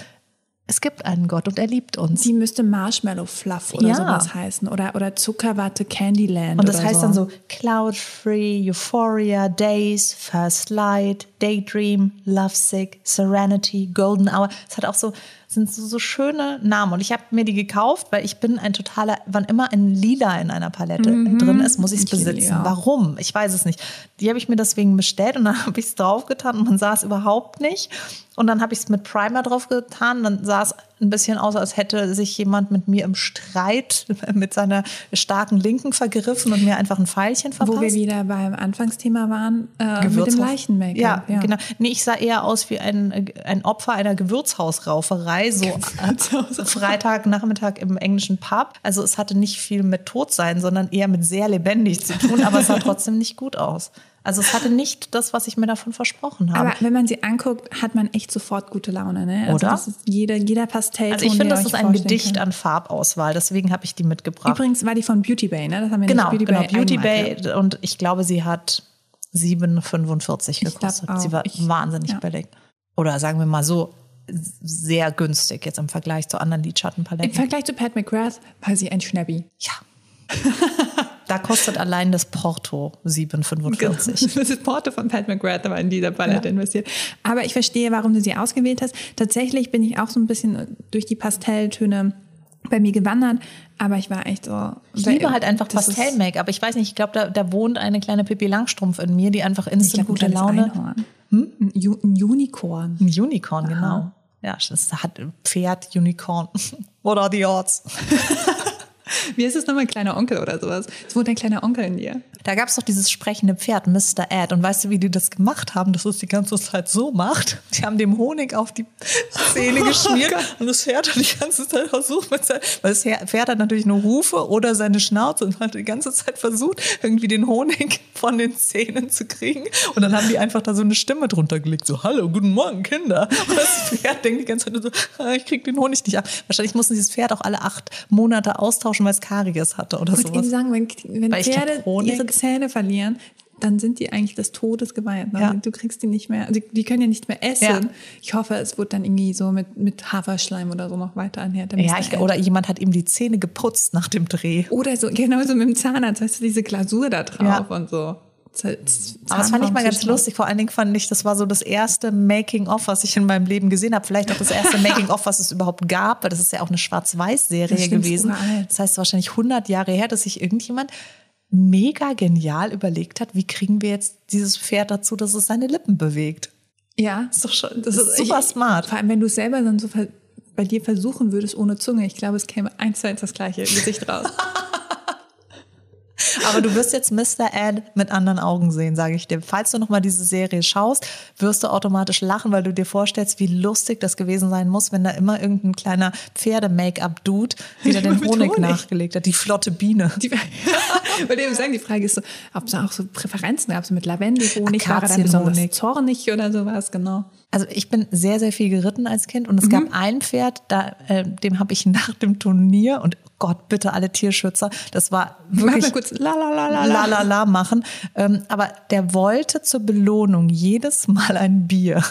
es gibt einen Gott und er liebt uns. Die müsste Marshmallow Fluff oder Ja. sowas heißen. Oder, oder Zuckerwatte Candyland. Und das heißt so. dann so Cloud-Free, Euphoria, Days, First Light, Daydream, Lovesick, Serenity, Golden Hour. Es hat auch so, sind so, so schöne Namen. Und ich habe mir die gekauft, weil ich bin ein totaler, wann immer ein Lila in einer Palette drin ist, muss ich es besitzen. Lila. Warum? Ich weiß es nicht. Die habe ich mir deswegen bestellt und dann habe ich es draufgetan und man sah es überhaupt nicht. Und dann habe ich es mit Primer drauf getan. Dann sah es ein bisschen aus, als hätte sich jemand mit mir im Streit mit seiner starken Linken vergriffen und mir einfach ein Pfeilchen verpasst. Wo wir wieder beim Anfangsthema waren, äh, mit Gewürzhaus- dem Leichen-Make-up. Ja, genau. Nee, ich sah eher aus wie ein, ein Opfer einer Gewürzhausrauferei, so äh, Freitagnachmittag im englischen Pub. Also es hatte nicht viel mit Todsein, sondern eher mit sehr lebendig zu tun, aber es sah trotzdem nicht gut aus. Also es hatte nicht das, was ich mir davon versprochen habe. Aber wenn man sie anguckt, hat man echt sofort gute Laune. Ne? Also Oder? Das ist jeder, jeder Pastellton, also ich finde, das ist ein Gedicht könnt. an Farbauswahl, deswegen habe ich die mitgebracht. Übrigens war die von Beauty Bay, ne? Das haben wir genau. Beauty genau, Bay, Beauty. Bay und ich glaube, sie hat 7,45 glaub gekostet. auch. Sie war Ich- wahnsinnig ja. billig. Oder sagen wir mal so, sehr günstig jetzt im Vergleich zu anderen Im Lidschattenpaletten. Vergleich zu Pat McGrath war sie ein Schnäppi. Ja. da kostet allein das Porto 7,45. Das ist Porto von Pat McGrath, aber in dieser Palette Ja. investiert. Aber ich verstehe, warum du sie ausgewählt hast. Tatsächlich bin ich auch so ein bisschen durch die Pastelltöne bei mir gewandert, aber ich war echt so. Ich liebe halt einfach ist- Pastell-Make-up. Ich weiß nicht, ich glaube, da, da wohnt eine kleine Pippi Langstrumpf in mir, die einfach instant glaube, ein gute Laune. Einhorn. Ein, Ju ein Unicorn. Ein Unicorn, genau. Ja, das hat Pferd, Unicorn. What are the odds? Wie ist es nochmal, kleiner Onkel oder sowas? Es wohnt ein kleiner Onkel in dir. Da gab es doch dieses sprechende Pferd, Mr. Ed. Und weißt du, wie die das gemacht haben, dass es die ganze Zeit so macht? Die haben dem Honig auf die Zähne geschmiert oh und das Pferd hat die ganze Zeit versucht, weil das Pferd hat natürlich nur Hufe oder seine Schnauze und hat die ganze Zeit versucht, irgendwie den Honig von den Zähnen zu kriegen. Und dann haben die einfach da so eine Stimme drunter gelegt, so, hallo, guten Morgen, Kinder. Und das Pferd denkt die ganze Zeit so, ah, ich krieg den Honig nicht ab. Wahrscheinlich mussten sie das Pferd auch alle acht Monate austauschen, weil es Karies hatte oder so. Ich sowas. sagen, wenn, wenn Pferde ihre Zähne verlieren, dann sind die eigentlich des Todes geweiht. Ne? Ja. Du kriegst die nicht mehr, also die können ja nicht mehr essen. Ja. Ich hoffe, es wird dann irgendwie so mit, mit Haferschleim oder so noch weiter anhält. Ja, ich, oder jemand hat ihm die Zähne geputzt nach dem Dreh. Oder so, genauso mit dem Zahnarzt, hast du diese Glasur da drauf ja. und so. Aber das fand ich mal ganz lustig. Vor allen Dingen fand ich, das war so das erste Making-of, was ich in meinem Leben gesehen habe. Vielleicht auch das erste Making-of, was es überhaupt gab, weil das ist ja auch eine Schwarz-Weiß-Serie gewesen. Das heißt wahrscheinlich 100 Jahre her, dass sich irgendjemand mega genial überlegt hat, wie kriegen wir jetzt dieses Pferd dazu, dass es seine Lippen bewegt. Ja, ist doch schon, das, ist super ich, smart. Vor allem, wenn du es selber dann so bei dir versuchen würdest ohne Zunge, ich glaube, es käme eins zu eins das gleiche Gesicht raus. Aber du wirst jetzt Mr. Ed mit anderen Augen sehen, sage ich dir. Falls du nochmal diese Serie schaust, wirst du automatisch lachen, weil du dir vorstellst, wie lustig das gewesen sein muss, wenn da immer irgendein kleiner Pferde-Make-up-Dude wieder den Honig, Honig, nachgelegt hat. Die flotte Biene. Die, bei dem sagen, die Frage ist so, ob es auch so Präferenzen gab, so mit Lavendelhonig, war er dann besonders zornig oder sowas, genau. Also ich bin sehr, sehr viel geritten als Kind und es mhm. gab ein Pferd, da, äh, dem habe ich nach dem Turnier und Gott, bitte alle Tierschützer, das war wirklich Mach mal kurz la la la la la, la, la machen. Ähm, aber der wollte zur Belohnung jedes Mal ein Bier.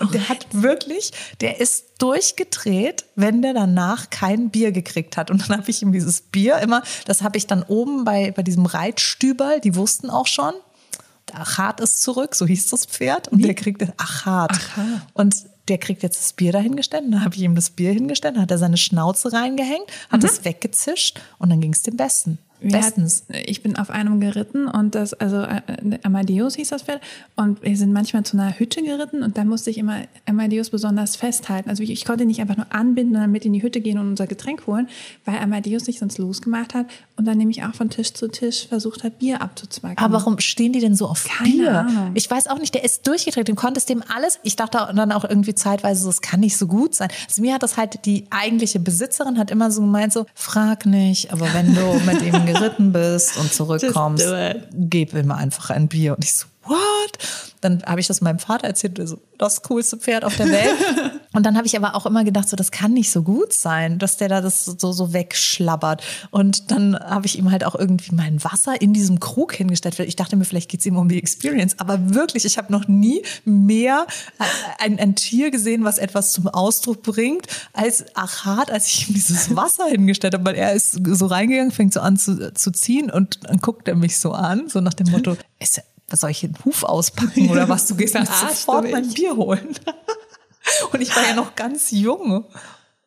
und der hat wirklich, der ist durchgedreht, wenn der danach kein Bier gekriegt hat. Und dann habe ich ihm dieses Bier immer, das habe ich dann oben bei, bei diesem Reitstüberl, die wussten auch schon, Achat ist zurück, so hieß das Pferd. Und Wie? der kriegt Achat. Achat. Und der kriegt jetzt das Bier dahingestellt. Dann habe ich ihm das Bier hingestellt, dann hat er seine Schnauze reingehängt, hat mhm. es weggezischt und dann ging es dem Besten. Bestens. Hat, ich bin auf einem geritten und das, also äh, Amadeus hieß das Pferd und wir sind manchmal zu einer Hütte geritten und da musste ich immer Amadeus besonders festhalten. Also ich, ich konnte nicht einfach nur anbinden und dann mit in die Hütte gehen und unser Getränk holen, weil Amadeus sich sonst losgemacht hat und dann nämlich auch von Tisch zu Tisch versucht hat, Bier abzuzwacken. Aber warum stehen die denn so auf Keine Bier? Ahnung. Ich weiß auch nicht, der ist durchgedreht, dem konntest dem alles, ich dachte dann auch irgendwie zeitweise, das kann nicht so gut sein. Also mir hat das halt, die eigentliche Besitzerin hat immer so gemeint, so, frag nicht, aber wenn du mit ihm geritten bist und zurückkommst, gib ihm einfach ein Bier. Und ich so, what? Dann habe ich das meinem Vater erzählt, so, das coolste Pferd auf der Welt. Und dann habe ich aber auch immer gedacht, so, das kann nicht so gut sein, dass der da das so, so wegschlabbert. Und dann habe ich ihm halt auch irgendwie mein Wasser in diesem Krug hingestellt. Ich dachte mir, vielleicht geht es ihm um die Experience. Aber wirklich, ich habe noch nie mehr ein, ein Tier gesehen, was etwas zum Ausdruck bringt, als Achat, als ich ihm dieses Wasser hingestellt habe. Weil er ist so reingegangen, fängt so an zu, zu ziehen und dann guckt er mich so an, so nach dem Motto, ist, was soll ich den Huf auspacken oder was? Du gehst jetzt sofort mein Bier holen. Und ich war ja noch ganz jung.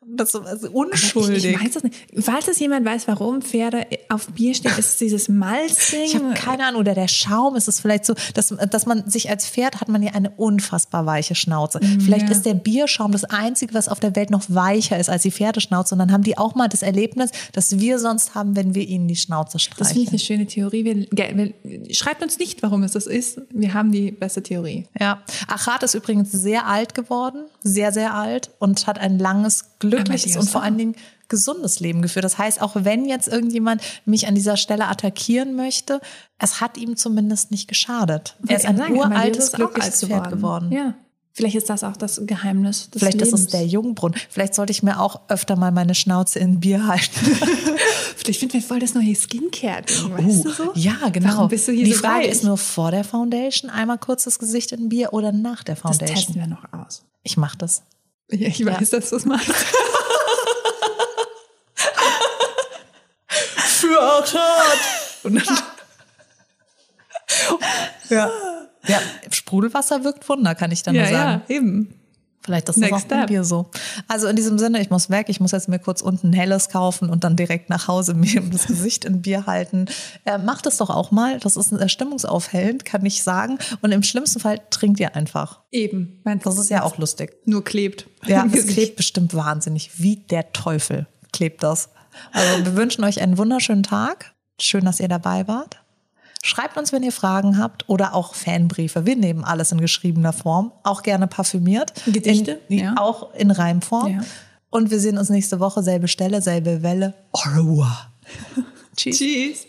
Das ist also unschuldig. Ich, ich, weiß das nicht. Falls es jemand weiß, warum Pferde auf Bier stehen, ist es dieses Malzding? Ich habe keine Ahnung. Oder der Schaum ist es vielleicht so, dass, dass man sich als Pferd hat man ja eine unfassbar weiche Schnauze. Mhm, vielleicht ja. ist der Bierschaum das Einzige, was auf der Welt noch weicher ist als die Pferdeschnauze. Und dann haben die auch mal das Erlebnis, das wir sonst haben, wenn wir ihnen die Schnauze streichen. Das finde ich eine schöne Theorie. Wir, wir, schreibt uns nicht, warum es das ist. Wir haben die beste Theorie. Ja. Achat ist übrigens sehr alt geworden. Sehr, sehr alt. Und hat ein langes glückliches und vor allen Dingen gesundes Leben geführt. Das heißt, auch wenn jetzt irgendjemand mich an dieser Stelle attackieren möchte, es hat ihm zumindest nicht geschadet. Er ist ein sagen, uraltes, glückliches Pferd geworden. Ja. Vielleicht ist das auch das Geheimnis des Vielleicht Lebens. ist es der Jungbrunnen. Vielleicht sollte ich mir auch öfter mal meine Schnauze in Bier halten. Vielleicht finden wir voll das neue Skincare-Ding, weißt uh, du so? Ja, genau. Warum bist du hier Die so Frage reich? ist nur vor der Foundation einmal kurz das Gesicht in Bier oder nach der Foundation. Das testen wir noch aus. Ich mach das. Ja, ich weiß, ja. dass du es machst. Für Achat! Und dann ja. ja, Sprudelwasser wirkt Wunder, kann ich dann ja, nur sagen. Ja, eben. Vielleicht ist das Next auch bei dir so. Also in diesem Sinne, ich muss weg, ich muss jetzt mir kurz unten ein helles kaufen und dann direkt nach Hause mir das Gesicht in Bier halten. Äh, macht es doch auch mal, das ist ein stimmungsaufhellend, kann ich sagen. Und im schlimmsten Fall trinkt ihr einfach. Eben. Das ist ja auch lustig. Nur klebt. Ja, es klebt bestimmt wahnsinnig. Wie der Teufel klebt das. Also wir wünschen euch einen wunderschönen Tag. Schön, dass ihr dabei wart. Schreibt uns, wenn ihr Fragen habt oder auch Fanbriefe. Wir nehmen alles in geschriebener Form, auch gerne parfümiert. Gedichte, in, ja. Auch in Reimform. Ja. Und wir sehen uns nächste Woche, selbe Stelle, selbe Welle. Au revoir. Tschüss. Tschüss.